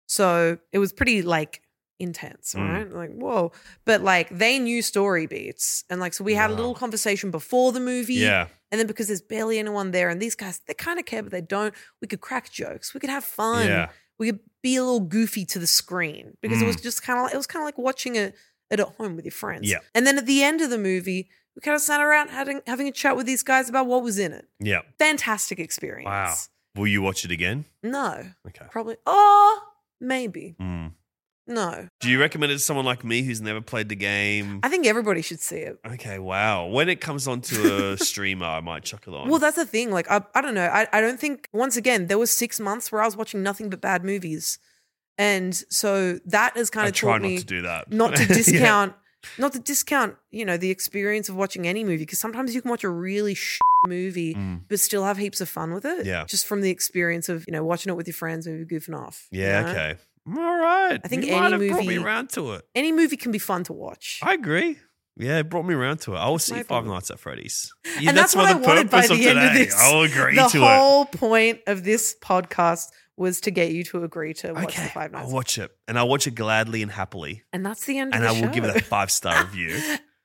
So it was pretty like intense,
Mm.
right? Like, whoa. But like they knew story beats. And like, so we had a little conversation before the movie.
Yeah.
And then because there's barely anyone there, and these guys, they kind of care, but they don't, we could crack jokes. We could have fun.
Yeah.
We could be a little goofy to the screen because it was
Mm.
just kind of like, it was kind of like watching it, it at home with your friends.
Yeah.
And then at the end of the movie, we kind of sat around having, having a chat with these guys about what was in it.
Yeah.
Fantastic experience.
Wow. Will you watch it again?
No.
Okay.
Probably. Oh, maybe.
Mm.
No.
Do you recommend it to someone like me who's never played the game?
I think everybody should see it.
Okay, wow. When it comes onto a streamer, I might chuck it on.
Well, that's the thing. Like, I, I don't know. I, I don't think, once again, there was six months where I was watching nothing but bad movies. And so that has kind
I
of
try
taught
not
me
to do that.
not to discount Not to discount, you know, the experience of watching any movie, because sometimes you can watch a really sh- movie,
Mm.
but still have heaps of fun with it.
Yeah.
Just from the experience of, you know, watching it with your friends and goofing off. you
Yeah,
know?
okay. All right.
I think
you
any
have brought me
movie-
around to it.
Any movie can be fun to watch.
I agree. Yeah, it brought me around to it. I will see Five
problem.
Nights at Freddy's.
and that's, what I wanted by the end of this.
I'll agree
the
to it.
The whole point of this podcast was to get you to agree to watch
Okay,
the Five
I'll
Nights.
watch it, and I'll watch it gladly and happily,
and that's the end of it.
and
of
I
the
will give it a five star review.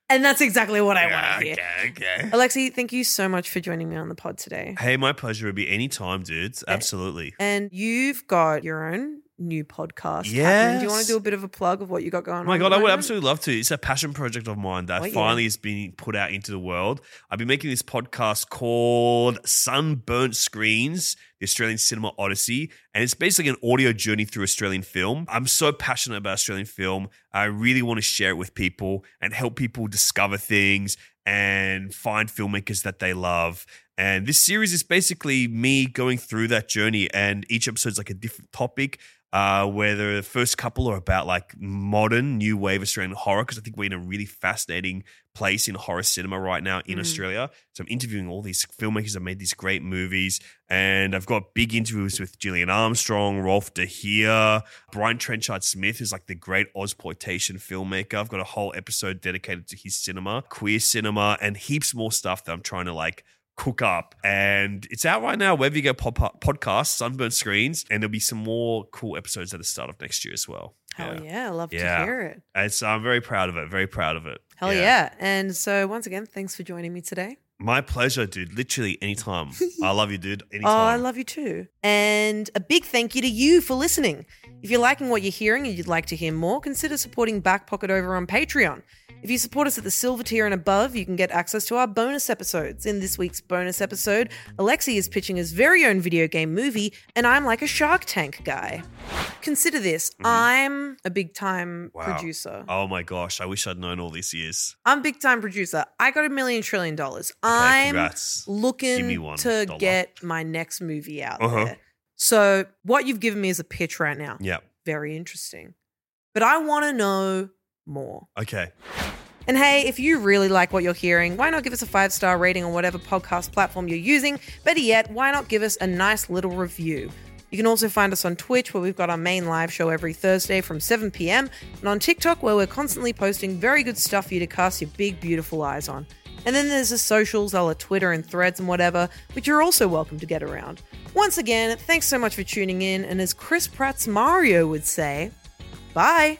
And that's exactly what I
Yeah,
want to hear.
okay, okay.
Alexei, thank you so much for joining me on the pod today.
Hey, my pleasure. It'd be any time, dudes. Absolutely.
And you've got your own new podcast. Yeah. Do you want to do a bit of a plug of what you got going on?
Oh my god, I would absolutely love to. It's a passion project of mine that
Oh, yeah.
finally is being put out into the world. I've been making this podcast called Sunburnt Screens, the Australian Cinema Odyssey, and it's basically an audio journey through Australian film. I'm so passionate about Australian film. I really want to share it with people and help people discover things and find filmmakers that they love. And this series is basically me going through that journey, and each episode's like a different topic uh, where the first couple are about like modern new wave Australian horror because I think we're in a really fascinating place in horror cinema right now in
Mhm.
Australia. So I'm interviewing all these filmmakers that made these great movies, and I've got big interviews with Gillian Armstrong, Rolf De Heer, Brian Trenchard Smith, who's like the great Ozploitation filmmaker. I've got a whole episode dedicated to his cinema, queer cinema, and heaps more stuff that I'm trying to like cook up. And it's out right now wherever you get pop- podcasts, Sunburnt Screens, and there'll be some more cool episodes at the start of next year as well.
Hell yeah, I love
Yeah.
to hear it.
And so I'm very proud of it. Very proud of it.
Hell yeah. And so once again, thanks for joining me today.
My pleasure, dude. Literally anytime. I love you, dude.
Oh, I love you too. And a big thank you to you for listening. If you're liking what you're hearing and you'd like to hear more, consider supporting Back Pocket over on Patreon. If you support us at the silver tier and above, you can get access to our bonus episodes. In this week's bonus episode, Alexei is pitching his very own video game movie, and I'm like a Shark Tank guy. Consider this I'm a big time.
Wow.
producer.
Oh my gosh. I wish I'd known all these years.
I'm a big time producer. I got a million trillion dollars. I'm
congrats.
Looking to
dollar.
get my next movie out
Uh-huh.
there. So what you've given me is a pitch right now.
Yeah.
Very interesting. But I want to know more.
Okay.
And hey, if you really like what you're hearing, why not give us a five star rating on whatever podcast platform you're using? Better yet, why not give us a nice little review? You can also find us on Twitch, where we've got our main live show every Thursday from 7 p.m., and on TikTok, where we're constantly posting very good stuff for you to cast your big, beautiful eyes on. And then there's the socials, all the Twitter and threads and whatever, which you're also welcome to get around. Once again, thanks so much for tuning in, and as Chris Pratt's Mario would say, bye.